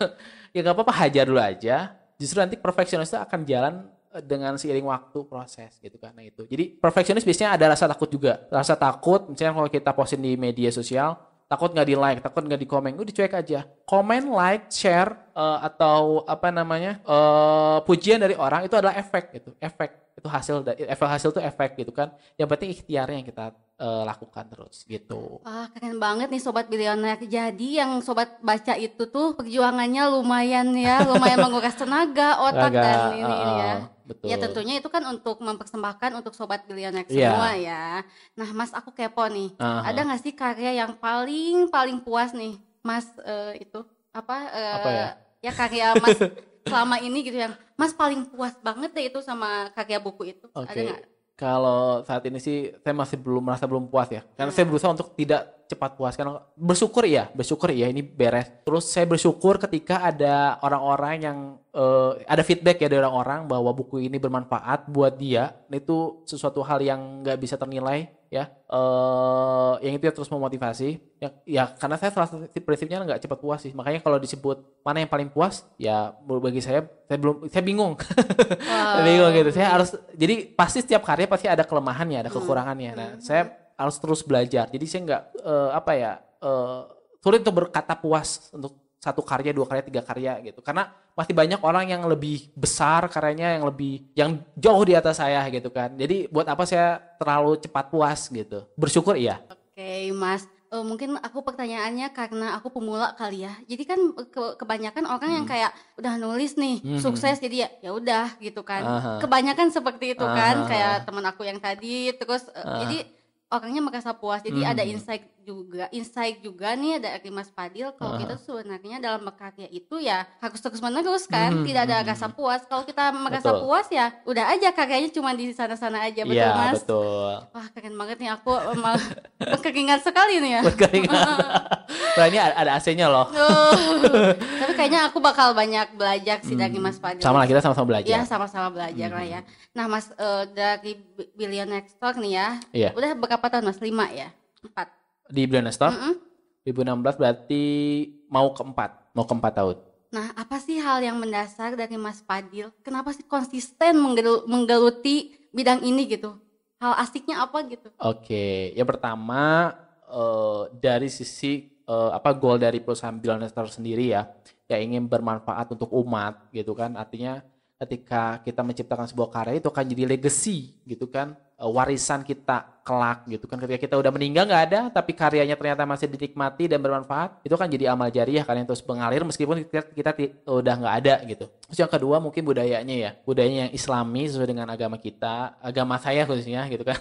C: Ya nggak apa-apa hajar dulu aja justru nanti perfeksionis itu akan jalan eh, dengan seiring waktu proses gitu nah itu. Jadi perfeksionis biasanya ada rasa takut juga. Rasa takut misalnya kalau kita posting di media sosial takut nggak di like takut nggak di komen udah cuek aja komen like share uh, atau apa namanya uh, pujian dari orang itu adalah efek gitu efek itu hasil efek hasil itu efek gitu kan yang penting ikhtiarnya yang kita uh, lakukan terus gitu.
B: Wah keren banget nih sobat bilioner. Jadi yang sobat baca itu tuh perjuangannya lumayan ya, lumayan menguras tenaga, otak Laga, dan ini, uh, ini ya. Betul. Ya tentunya itu kan untuk mempersembahkan untuk sobat bilioner iya. semua yeah. ya. Nah Mas aku kepo nih, uh -huh. ada nggak sih karya yang paling paling puas nih Mas uh, itu apa? Uh, apa ya? Ya karya Mas selama ini gitu yang Mas paling puas banget deh itu sama karya buku itu. Okay. Ada nggak?
C: Kalau saat ini sih saya masih belum merasa belum puas ya. Karena saya berusaha untuk tidak cepat puas karena bersyukur ya, bersyukur ya ini beres. Terus saya bersyukur ketika ada orang-orang yang uh, ada feedback ya dari orang-orang bahwa buku ini bermanfaat buat dia. Itu sesuatu hal yang nggak bisa ternilai ya. Uh, yang itu ya terus memotivasi. Ya, ya karena saya salah satu prinsipnya nggak cepat puas sih. Makanya kalau disebut mana yang paling puas, ya bagi saya saya belum saya bingung. Wow. bingung gitu. Saya harus jadi pasti setiap karya pasti ada kelemahannya, ada hmm. kekurangannya. Nah, hmm. saya harus terus belajar. Jadi saya nggak uh, apa ya uh, sulit untuk berkata puas untuk satu karya, dua karya, tiga karya gitu. Karena masih banyak orang yang lebih besar karyanya yang lebih yang jauh di atas saya gitu kan. Jadi buat apa saya terlalu cepat puas gitu. Bersyukur iya.
B: Oke, Mas. Uh, mungkin aku pertanyaannya karena aku pemula kali ya. Jadi kan ke, kebanyakan orang hmm. yang kayak udah nulis nih hmm. sukses jadi ya ya udah gitu kan. Aha. Kebanyakan seperti itu kan kayak teman aku yang tadi terus uh, jadi orangnya merasa puas jadi hmm. ada insight juga insight juga nih ada Mas Padil kalau uh. kita sebenarnya dalam bekerja itu ya harus terus menerus kan hmm. tidak ada hmm. rasa puas kalau kita merasa betul. puas ya udah aja karyanya cuma di sana-sana aja betul ya, mas
C: betul
B: wah keren banget nih aku emang berkeringat sekali nih ya
C: berkeringat nah ini ada AC-nya loh oh,
B: tapi kayaknya aku bakal banyak belajar sih hmm. dari Mas Padil
C: sama lah kita sama-sama belajar
B: ya sama-sama belajar hmm. lah ya nah Mas uh, dari Billion Next Talk nih ya yeah. udah berapa tahun Mas lima ya empat
C: di Store. Mm -hmm. 2016 berarti mau keempat, mau keempat tahun.
B: Nah, apa sih hal yang mendasar dari Mas Padil? Kenapa sih konsisten menggeluti bidang ini gitu? Hal asiknya apa gitu?
C: Oke, okay. yang pertama uh, dari sisi uh, apa goal dari perusahaan Billionaire sendiri ya, yang ingin bermanfaat untuk umat gitu kan. Artinya ketika kita menciptakan sebuah karya itu akan jadi legacy gitu kan warisan kita kelak gitu kan. Ketika kita udah meninggal nggak ada tapi karyanya ternyata masih dinikmati dan bermanfaat itu kan jadi amal jariah kalian terus mengalir meskipun kita, kita udah nggak ada gitu. Terus yang kedua mungkin budayanya ya budayanya yang islami sesuai dengan agama kita agama saya khususnya gitu kan.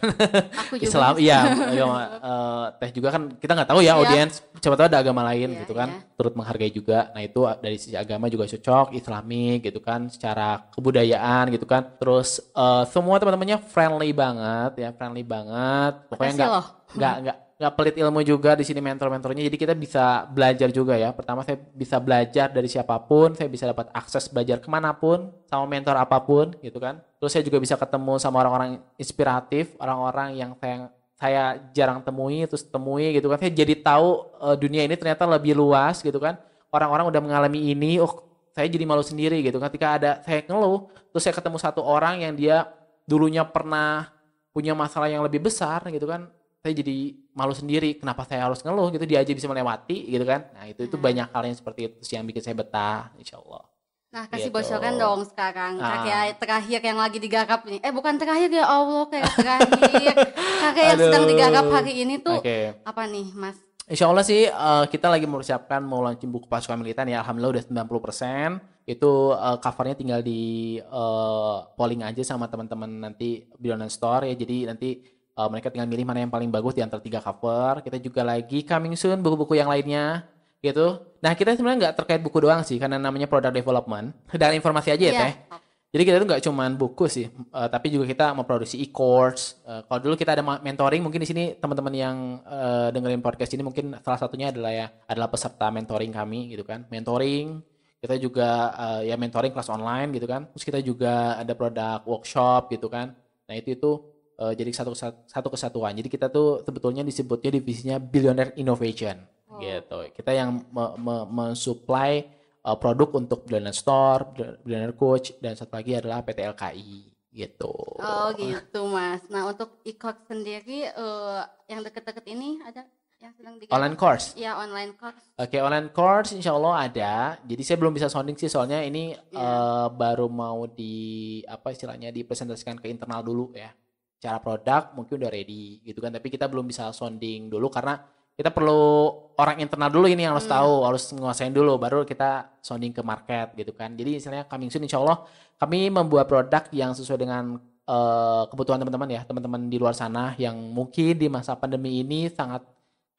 B: Aku
C: juga Islam iya agama uh, teh juga kan kita nggak tahu ya yeah. audiens coba tahu ada agama lain yeah, gitu kan yeah. turut menghargai juga. Nah itu dari sisi agama juga cocok islami gitu kan secara kebudayaan gitu kan. Terus uh, semua teman-temannya friendly banget banget ya, friendly banget. Pokoknya nggak nggak nggak nggak pelit ilmu juga di sini mentor-mentornya. Jadi kita bisa belajar juga ya. Pertama saya bisa belajar dari siapa pun, saya bisa dapat akses belajar ke mana pun sama mentor apa pun gitu kan. Terus saya juga bisa ketemu sama orang-orang inspiratif, orang-orang yang saya saya jarang temui terus temui gitu kan. Saya jadi tahu uh, dunia ini ternyata lebih luas gitu kan. Orang-orang udah mengalami ini, oh saya jadi malu sendiri gitu. Ketika ada saya ngeluh, terus saya ketemu satu orang yang dia dulunya pernah punya masalah yang lebih besar gitu kan saya jadi malu sendiri kenapa saya harus ngeluh gitu dia aja bisa melewati gitu kan nah itu itu hmm. banyak hal yang seperti itu sih yang bikin saya betah insya Allah
B: nah kasih gitu. bocoran dong sekarang ah. kakek terakhir yang lagi digarap nih eh bukan terakhir ya Allah kayak terakhir kakek yang sedang digarap hari ini tuh okay. apa nih mas
C: Insya Allah sih uh, kita lagi mempersiapkan mau launching buku pasukan militan ya Alhamdulillah udah 90% itu uh, covernya tinggal di uh, polling aja sama teman-teman nanti Billionaire Store ya jadi nanti uh, mereka tinggal milih mana yang paling bagus di antara tiga cover kita juga lagi coming soon buku-buku yang lainnya gitu nah kita sebenarnya nggak terkait buku doang sih karena namanya product development dan informasi aja ya yeah. teh jadi kita tuh nggak cuma buku sih, uh, tapi juga kita memproduksi e-course. Uh, kalau dulu kita ada mentoring, mungkin di sini teman-teman yang uh, dengerin podcast ini mungkin salah satunya adalah ya adalah peserta mentoring kami gitu kan. Mentoring, kita juga uh, ya mentoring kelas online gitu kan. Terus kita juga ada produk workshop gitu kan. Nah itu itu uh, jadi satu satu kesatuan. Jadi kita tuh sebetulnya disebutnya divisinya Billionaire Innovation oh. gitu. Kita yang mensupply uh, produk untuk Billionaire Store, Billionaire Coach, dan satu lagi adalah PT LKI gitu.
B: Oh gitu mas. Nah untuk e-course sendiri uh, yang deket-deket ini ada yang sedang
C: digarap? Online course?
B: Ya online course.
C: Oke okay, online course insya Allah ada. Jadi saya belum bisa sounding sih soalnya ini yeah. Iya. uh, baru mau di apa istilahnya dipresentasikan ke internal dulu ya. Cara produk mungkin udah ready gitu kan. Tapi kita belum bisa sounding dulu karena kita perlu orang internal dulu ini yang harus hmm. tahu, harus nguasain dulu, baru kita sounding ke market gitu kan. Jadi misalnya coming soon insya Allah kami membuat produk yang sesuai dengan uh, kebutuhan teman-teman ya, teman-teman di luar sana yang mungkin di masa pandemi ini sangat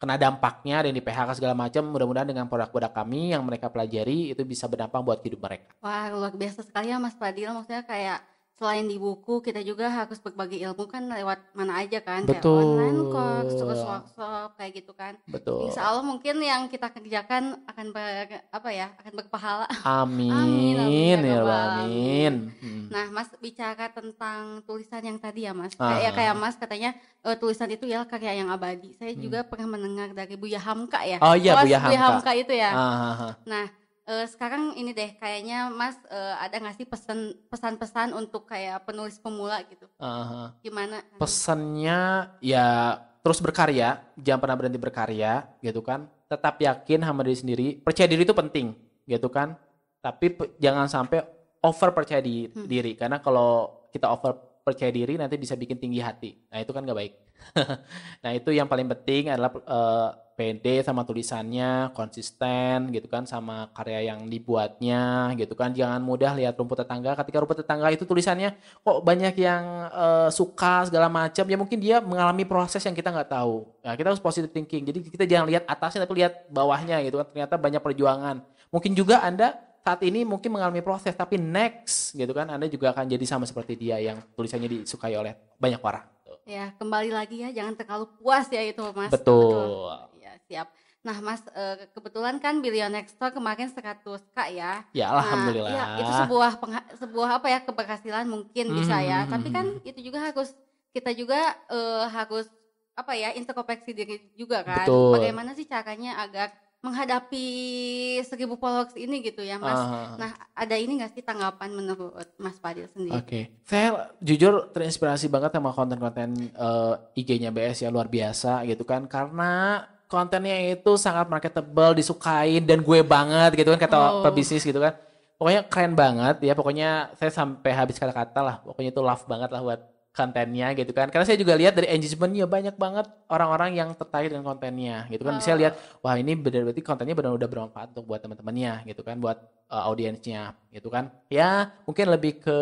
C: kena dampaknya dan di PHK segala macam. Mudah-mudahan dengan produk-produk kami yang mereka pelajari itu bisa berdampak buat hidup mereka.
B: Wah luar biasa sekali ya Mas Fadil, maksudnya kayak selain di buku kita juga harus berbagi ilmu kan lewat mana aja kan
C: Betul.
B: kayak online course terus workshop kayak gitu kan
C: Betul.
B: Insya Allah mungkin yang kita kerjakan akan ber, apa ya akan berpahala
C: Amin.
B: Amin, amin, ya
C: ya Amin. Hmm.
B: Nah, Mas bicara tentang tulisan yang tadi ya, Mas.
C: Ah.
B: Kayak kayak Mas katanya eh, tulisan itu ya karya yang abadi. Saya
C: Hmm.
B: juga pernah mendengar dari Buya Hamka ya.
C: Oh iya,
B: Mas
C: Buya Hamka.
B: itu ya.
C: Ah, ah, ah.
B: Nah, eh, sekarang ini deh kayaknya Mas eh, ada nggak sih pesan pesan-pesan untuk kayak penulis pemula gitu?
C: Ah.
B: Gimana?
C: Pesannya ya terus berkarya, jangan pernah berhenti berkarya, gitu kan. Tetap yakin sama diri sendiri. Percaya diri itu penting, gitu kan. Tapi pe- jangan sampai over percaya di-
B: Hmm.
C: diri, karena kalau kita over percaya diri nanti bisa bikin tinggi hati. Nah itu kan gak baik. nah itu yang paling penting adalah eh, pede sama tulisannya, konsisten gitu kan sama karya yang dibuatnya gitu kan. Jangan mudah lihat rumput tetangga. Ketika rumput tetangga itu tulisannya kok banyak yang eh, suka segala macam ya mungkin dia mengalami proses yang kita nggak tahu. Nah kita harus positive thinking. Jadi kita jangan lihat atasnya tapi lihat bawahnya gitu kan. Ternyata banyak perjuangan. Mungkin juga anda saat ini mungkin mengalami proses tapi next gitu kan anda juga akan jadi sama seperti dia yang tulisannya disukai oleh banyak orang.
B: Ya, kembali lagi ya, jangan terlalu puas ya itu, Mas.
C: betul.
B: Ya, siap. Nah, Mas eh, kebetulan kan Billion Next Door kemarin 100K ya.
C: ya
B: Nah,
C: alhamdulillah
B: iya, itu sebuah sebuah apa ya keberhasilan mungkin bisa ya.
C: Mhm,
B: Tapi kan
C: mhm.
B: itu juga harus kita juga eh, harus apa ya introspeksi diri juga kan.
C: Betul.
B: Bagaimana sih caranya agar menghadapi seribu followers ini gitu ya, Mas.
C: Ah.
B: Nah, ada ini nggak sih tanggapan menurut Mas Fadil sendiri?
C: Oke, saya jujur terinspirasi banget sama konten-konten eh, IG-nya BS ya luar biasa gitu kan karena kontennya itu sangat marketable, disukain dan gue banget gitu kan kata
B: Oh.
C: pebisnis gitu kan. Pokoknya keren banget ya, pokoknya saya sampai habis kata-kata lah, pokoknya itu love banget lah buat kontennya gitu kan. Karena saya juga lihat dari engagementnya banyak banget orang-orang yang tertarik dengan kontennya gitu kan.
B: Oh.
C: lihat wah ini benar berarti kontennya benar udah bermanfaat untuk buat teman-temannya gitu kan, buat uh, audiensnya gitu kan. Ya mungkin lebih ke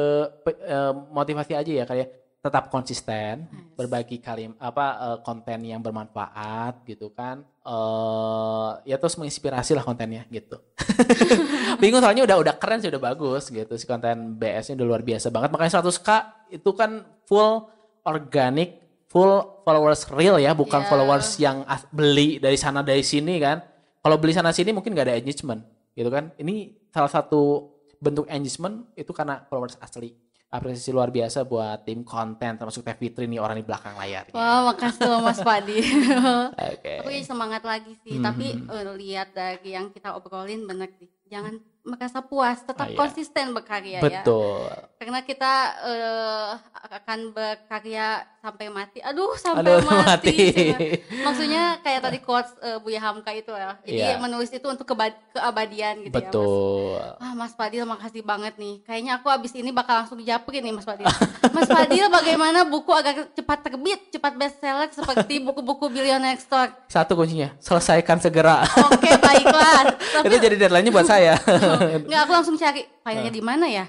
C: eh, motivasi aja ya kayak tetap konsisten,
B: Yes.
C: berbagi kalim apa eh, konten yang bermanfaat gitu kan. eh ya terus menginspirasi lah kontennya gitu. Bingung soalnya udah udah keren sih udah bagus gitu si konten BS-nya udah luar biasa banget. Makanya 100k itu kan full organic, full followers real ya, bukan
B: Iya.
C: followers yang beli dari sana dari sini kan. Kalau beli sana sini mungkin gak ada engagement gitu kan. Ini salah satu bentuk engagement itu karena followers asli. Apresiasi luar biasa buat tim konten termasuk Teh Fitri nih orang di belakang layarnya.
B: Wah, makasih loh Mas Fadil.
C: Oke.
B: Aku semangat lagi sih,
C: Mhm.
B: tapi eh, lihat dari yang kita obrolin bener sih. Jangan merasa puas, tetap
C: Ah, iya.
B: konsisten berkarya ya.
C: Betul.
B: Karena kita eh, akan berkarya sampai mati. Aduh, sampai
C: Aduh,
B: mati.
C: mati.
B: Maksudnya kayak tadi quotes eh, Buya Hamka itu ya. Jadi
C: Iya.
B: menulis itu untuk keba- keabadian gitu ya, Mas.
C: Betul.
B: Ah, Mas Fadil makasih banget nih. Kayaknya aku abis ini bakal langsung japri nih Mas Fadil. Mas Fadil bagaimana buku agar cepat terbit, cepat bestseller seperti buku-buku Billion Next Door?
C: Satu kuncinya, selesaikan segera.
B: Oke, baiklah. Tapi
C: itu jadi deadline-nya buat saya.
B: nggak aku langsung cari filenya di mana ya.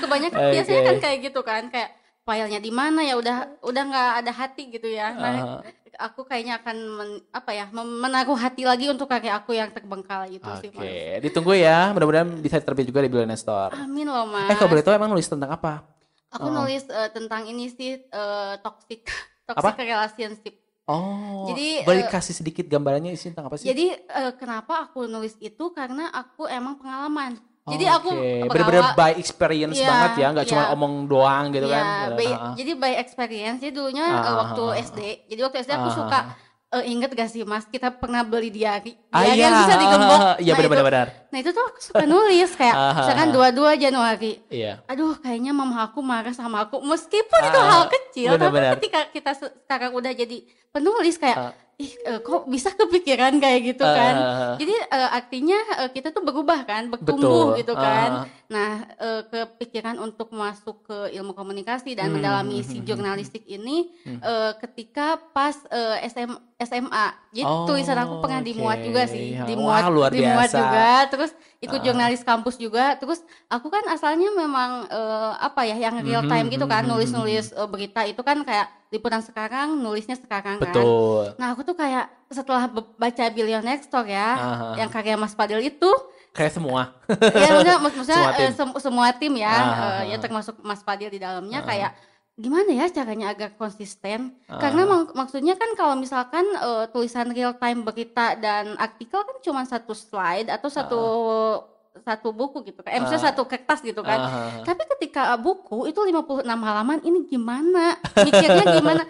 B: Kebanyakan
C: Oke.
B: biasanya kan kayak gitu kan, kayak filenya di mana ya udah udah nggak ada hati gitu ya. Nah,
C: Aha.
B: aku kayaknya akan men- apa ya menaruh hati lagi untuk kakek aku yang terbengkalai itu sih.
C: Oke, ditunggu ya. Mudah-mudahan bisa terbit juga di Billionaire Store.
B: Amin loh mas.
C: Eh, kalau boleh tahu emang nulis tentang apa?
B: Aku
C: Oh.
B: nulis eh, tentang ini sih eh, toxic
C: Apa?
B: toxic relationship.
C: Oh,
B: Jadi,
C: boleh
B: eh,
C: kasih sedikit gambarannya isi tentang apa sih?
B: Jadi eh, kenapa aku nulis itu karena aku emang pengalaman. Jadi
C: Oke,
B: aku
C: bener-bener
B: pengalaman-
C: by experience
B: Iya,
C: banget ya, nggak
B: iya.
C: cuma omong doang gitu
B: Iya,
C: kan?
B: by-
C: Ah, ah.
B: jadi by experience. Jadi dulunya
C: Ah,
B: eh,
C: ah,
B: waktu
C: ah, ah.
B: SD. Jadi waktu SD aku
C: Ah,
B: suka
C: ah,
B: eh, inget gak sih mas kita pernah beli diary.
C: Ah,
B: Diary
C: iya,
B: yang bisa digembok.
C: Iya
B: Nah,
C: benar-benar
B: itu-
C: benar.
B: Nah itu tuh aku suka nulis kayak
C: Ah, ah,
B: misalkan
C: ah.
B: 22 Januari.
C: Iya.
B: Aduh kayaknya mama aku marah sama aku meskipun itu
C: Ah,
B: hal kecil
C: benar-benar.
B: tapi ketika kita se- sekarang udah jadi penulis kayak
C: Ah.
B: Ih eh, kok bisa kepikiran kayak gitu kan.
C: Ah,
B: Jadi eh, artinya eh, kita tuh berubah kan, bertumbuh
C: Betul.
B: gitu kan.
C: Ah.
B: Nah, eh, kepikiran untuk masuk ke ilmu komunikasi dan
C: Hmm,
B: mendalami
C: hmm,
B: si
C: hmm,
B: jurnalistik ini
C: Hmm.
B: eh, ketika pas eh, SM, SMA. Jadi
C: Oh,
B: tulisan aku pernah dimuat
C: oke.
B: juga sih,
C: Wah,
B: dimuat,
C: luar
B: dimuat
C: biasa.
B: juga. Terus ikut
C: Ah.
B: jurnalis kampus juga. Terus aku kan asalnya memang eh, apa ya, yang real time gitu kan, nulis-nulis eh, berita itu kan kayak liputan sekarang, nulisnya sekarang kan.
C: Betul.
B: Nah aku tuh kayak setelah baca Billion Next Door ya,
C: ah,
B: yang karya Mas Padil itu
C: kayak semua.
B: ya maksudnya, maksudnya semua tim, uh, semua tim ya, uh, ya termasuk Mas Fadil di dalamnya ah. kayak gimana ya caranya agar konsisten? Uh. Karena mak maksudnya kan kalau misalkan uh, tulisan real time berita dan artikel kan cuma satu slide atau satu uh satu buku gitu kan, eh, uh, satu kertas gitu kan. Uh, uh, Tapi ketika buku itu 56 halaman, ini gimana? Mikirnya gimana?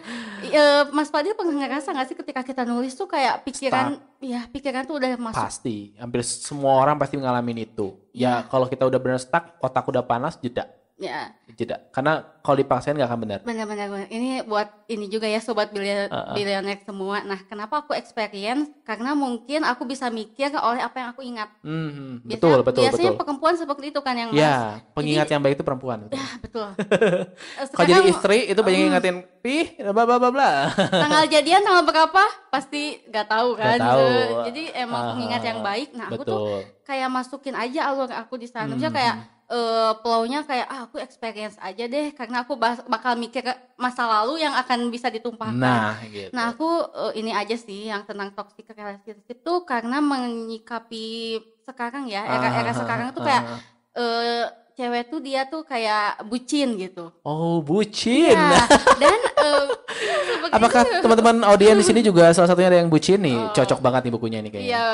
B: e, Mas Fadil pernah ngerasa gak sih ketika kita nulis tuh kayak pikiran, Start. ya pikiran tuh udah masuk.
C: Pasti, hampir semua orang pasti ngalamin itu. Ya, ya kalau kita udah benar stuck, otak udah panas, jeda
B: Ya.
C: Jeda. Karena kalau dipaksain nggak akan benar.
B: Benar-benar. Ini buat ini juga ya sobat bilion uh, uh. semua. Nah, kenapa aku experience? Karena mungkin aku bisa mikir oleh apa yang aku ingat.
C: Mm -hmm. betul, betul,
B: biasanya
C: betul.
B: perempuan seperti itu kan yang
C: Ya, pengingat Jadi, yang baik itu perempuan.
B: Betul. Ya, betul.
C: kalau jadi istri itu banyak um, ingatin, pih, bla bla bla bla.
B: tanggal jadian tanggal berapa? Pasti nggak tahu kan. Gak tahu. Jadi emang uh, pengingat yang baik. Nah, betul. aku tuh kayak masukin aja alur aku di sana. Misalnya kayak uh, flow-nya kayak ah aku experience aja deh karena aku bakal mikir masa lalu yang akan bisa ditumpahkan.
C: Nah, gitu.
B: Nah, aku uh, ini aja sih yang tentang toxic relationship tuh karena menyikapi sekarang ya, era-era ah, sekarang tuh kayak uh, cewek tuh dia tuh kayak bucin gitu.
C: Oh, bucin. Ya,
B: dan uh,
C: apakah teman-teman audiens di sini juga salah satunya ada yang bucin nih? Oh. Cocok banget nih bukunya nih kayaknya.
B: Iya.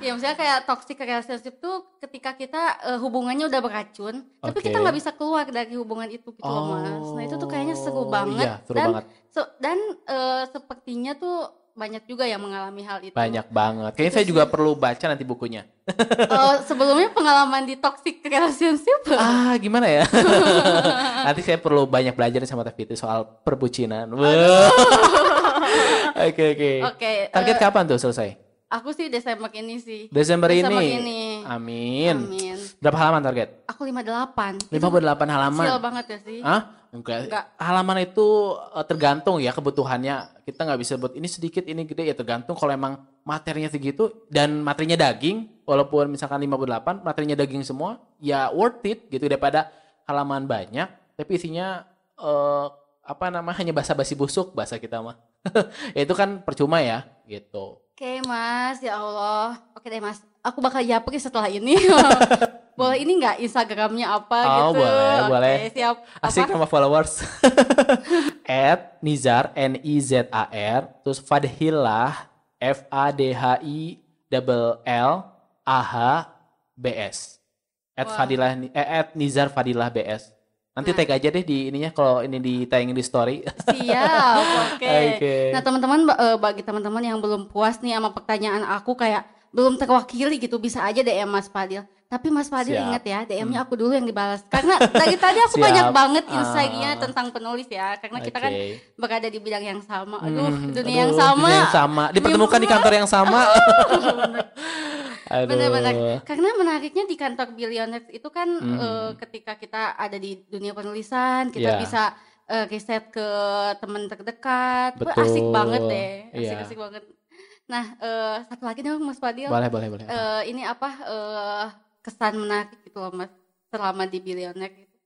B: ya misalnya kayak toxic relationship tuh ketika kita uh, hubungannya udah beracun, okay. tapi kita nggak bisa keluar dari hubungan itu gitu oh. loh Mas. Nah, itu tuh kayaknya seru oh, banget.
C: Iya, seru dan banget.
B: So, dan uh, sepertinya tuh banyak juga yang mengalami hal itu.
C: Banyak banget. Kayaknya saya juga perlu baca nanti bukunya.
B: Oh, sebelumnya pengalaman di toxic relationship.
C: Ah, gimana ya? nanti saya perlu banyak belajar sama Teh Fitri soal perbucinan. Oke, oke. Oke. Target uh, kapan tuh selesai?
B: Aku sih Desember ini sih.
C: Desember, Desember ini. ini. Amin. Amin. Berapa halaman target?
B: Aku 58.
C: 58 halaman.
B: Kecil banget ya sih.
C: Hah? Enggak. Enggak. Halaman itu uh, tergantung ya kebutuhannya. Kita nggak bisa buat ini sedikit, ini gede ya tergantung kalau emang materinya segitu dan materinya daging, walaupun misalkan 58, materinya daging semua, ya worth it gitu daripada halaman banyak tapi isinya uh, apa namanya hanya basa-basi busuk bahasa kita mah. ya itu kan percuma ya gitu.
B: Oke mas, ya Allah. Oke deh mas, aku bakal japri setelah ini. boleh ini nggak Instagramnya apa
C: oh,
B: gitu?
C: boleh,
B: Oke,
C: boleh.
B: Siap.
C: Asik nama followers. At Nizar N I Z A R terus Fadhilah F A D H I double L A H B S. At wow. Fadilah eh, at Nizar Fadilah BS. Nanti nah. tag aja deh di ininya kalau ini ditayangin di story.
B: Siap, oke. Okay. okay. Nah teman-teman uh, bagi teman-teman yang belum puas nih sama pertanyaan aku kayak belum terwakili gitu bisa aja DM Mas Fadil. Tapi Mas Fadil ingat ya DM-nya hmm. aku dulu yang dibalas. Karena dari tadi aku Siap. banyak banget ah. insight-nya uh. tentang penulis ya. Karena okay. kita kan berada di bidang yang sama. Aduh, hmm. dunia Aduh, yang sama. Dunia
C: yang sama. Dipertemukan di kantor yang sama.
B: Benar-benar. Karena menariknya di kantor Billionaires itu kan hmm. uh, ketika kita ada di dunia penulisan, kita yeah. bisa uh, riset ke teman terdekat. Betul. Asik banget deh. Asik-asik yeah. banget. Nah, uh, satu lagi dong Mas Fadil.
C: Boleh, boleh, boleh.
B: Uh, ini apa uh, kesan menarik gitu loh Mas selama di Billionaires gitu.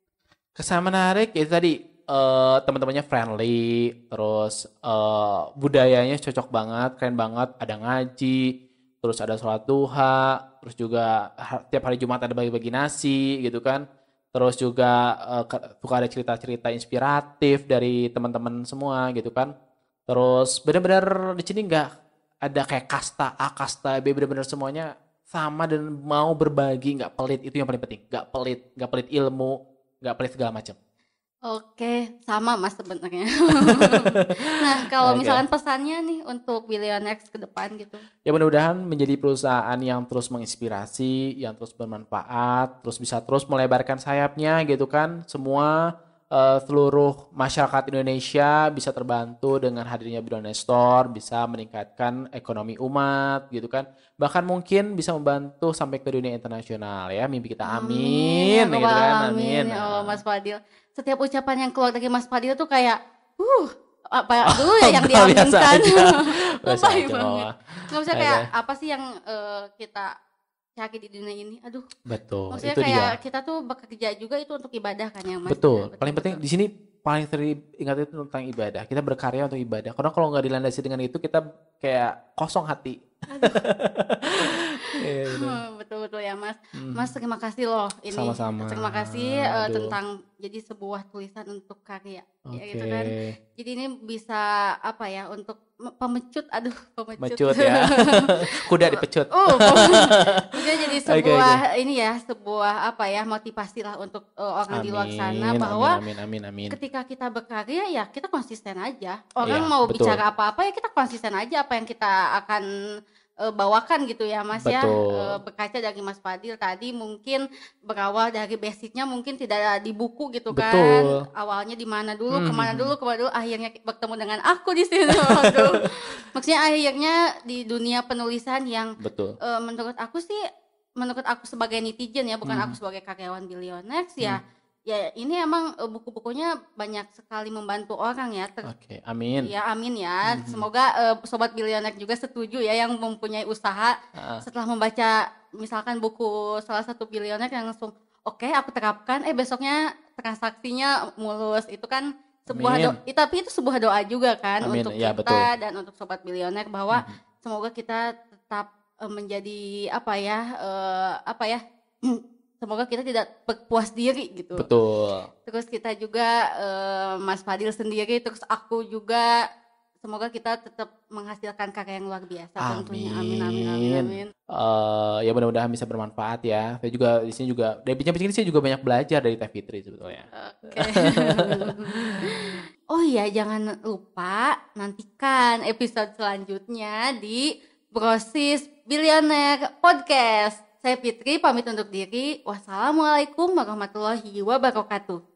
C: Kesan menarik ya tadi uh, teman-temannya friendly, terus uh, budayanya cocok banget, keren banget, ada ngaji, terus ada sholat duha, terus juga tiap hari Jumat ada bagi-bagi nasi gitu kan. Terus juga uh, suka ada cerita-cerita inspiratif dari teman-teman semua gitu kan. Terus benar-benar di sini nggak ada kayak kasta A, kasta B, benar-benar semuanya sama dan mau berbagi, nggak pelit itu yang paling penting. Nggak pelit, nggak pelit ilmu, nggak pelit segala macam.
B: Oke, sama Mas sebenarnya. nah, kalau okay. misalkan pesannya nih untuk Billionaires ke depan gitu.
C: Ya mudah-mudahan menjadi perusahaan yang terus menginspirasi, yang terus bermanfaat, terus bisa terus melebarkan sayapnya gitu kan. Semua uh, seluruh masyarakat Indonesia bisa terbantu dengan hadirnya Billionaires Store, bisa meningkatkan ekonomi umat gitu kan. Bahkan mungkin bisa membantu sampai ke dunia internasional ya. Mimpi kita amin, amin
B: gitu kan. Amin. Ya Allah Mas Fadil. Setiap ucapan yang keluar dari Mas Fadil tuh kayak uh apa dulu ya yang diaminkan lebay banget. Nggak bisa kayak apa sih yang uh, kita cari di dunia ini. Aduh.
C: Betul
B: maksudnya
C: itu
B: kayak dia. kita tuh bekerja juga itu untuk ibadah kan ya mas?
C: Betul, betul paling penting di sini paling sering ingat itu tentang ibadah. Kita berkarya untuk ibadah. Karena kalau nggak dilandasi dengan itu kita kayak kosong hati Iya, gitu.
B: betul betul ya mas mas terima kasih loh ini
C: Sama-sama.
B: terima kasih
C: Aduh.
B: tentang jadi sebuah tulisan untuk karya
C: Oke.
B: ya gitu kan jadi ini bisa apa ya untuk me- pemecut aduh pemecut,
C: Mecut ya. Kuda dipecut.
B: Oh, jadi
C: Oke,
B: sebuah ini ya, sebuah apa ya motivasi lah untuk eh, orang di luar sana
C: Amin,
B: bahwa
C: amin amin amin.
B: ketika kita berkarya ya kita konsisten aja. Orang
C: Iya,
B: mau
C: betul.
B: bicara apa-apa ya kita konsisten aja apa yang kita akan eh, bawakan gitu ya Mas ya.
C: Betul.
B: Eh, berkaca dari Mas Fadil tadi mungkin berawal dari basicnya mungkin tidak di buku gitu kan.
C: Betul.
B: Awalnya di mana dulu,
C: Hmm,
B: ke mana
C: hmm,
B: dulu, ke mana dulu akhirnya bertemu dengan aku di sini. Maksudnya akhirnya di dunia penulisan yang
C: Betul.
B: eh, menurut aku sih menurut aku sebagai netizen ya bukan
C: Hmm.
B: aku sebagai karyawan Billionaires ya ya ini emang eh, buku-bukunya banyak sekali membantu orang ya Ter-
C: Oke, amin.
B: ya amin ya
C: Mhm.
B: semoga eh, sobat Billionaires juga setuju ya yang mempunyai usaha
C: Ah,
B: setelah membaca misalkan buku salah satu Billionaires yang langsung oke aku terapkan eh besoknya transaksinya mulus itu kan sebuah
C: Amin.
B: doa tapi itu sebuah doa juga kan
C: Amin,
B: untuk
C: ya,
B: kita
C: betul.
B: dan untuk sobat Billionaires bahwa
C: Mhm.
B: semoga kita tetap eh, menjadi apa ya eh, apa ya semoga kita tidak berpuas diri gitu
C: Betul.
B: terus kita juga eh, Mas Fadil sendiri terus aku juga semoga kita tetap menghasilkan karya yang luar biasa tentunya amin amin amin
C: Amin.
B: amin
C: eh ya mudah-mudahan bisa bermanfaat ya. Saya juga di sini juga dari bincang-bincang ini saya juga banyak belajar dari Teh Fitri sebetulnya.
B: Oke. oh iya, jangan lupa nantikan episode selanjutnya di Brosis Billionaire Podcast. Saya Fitri pamit untuk diri. Wassalamualaikum warahmatullahi wabarakatuh.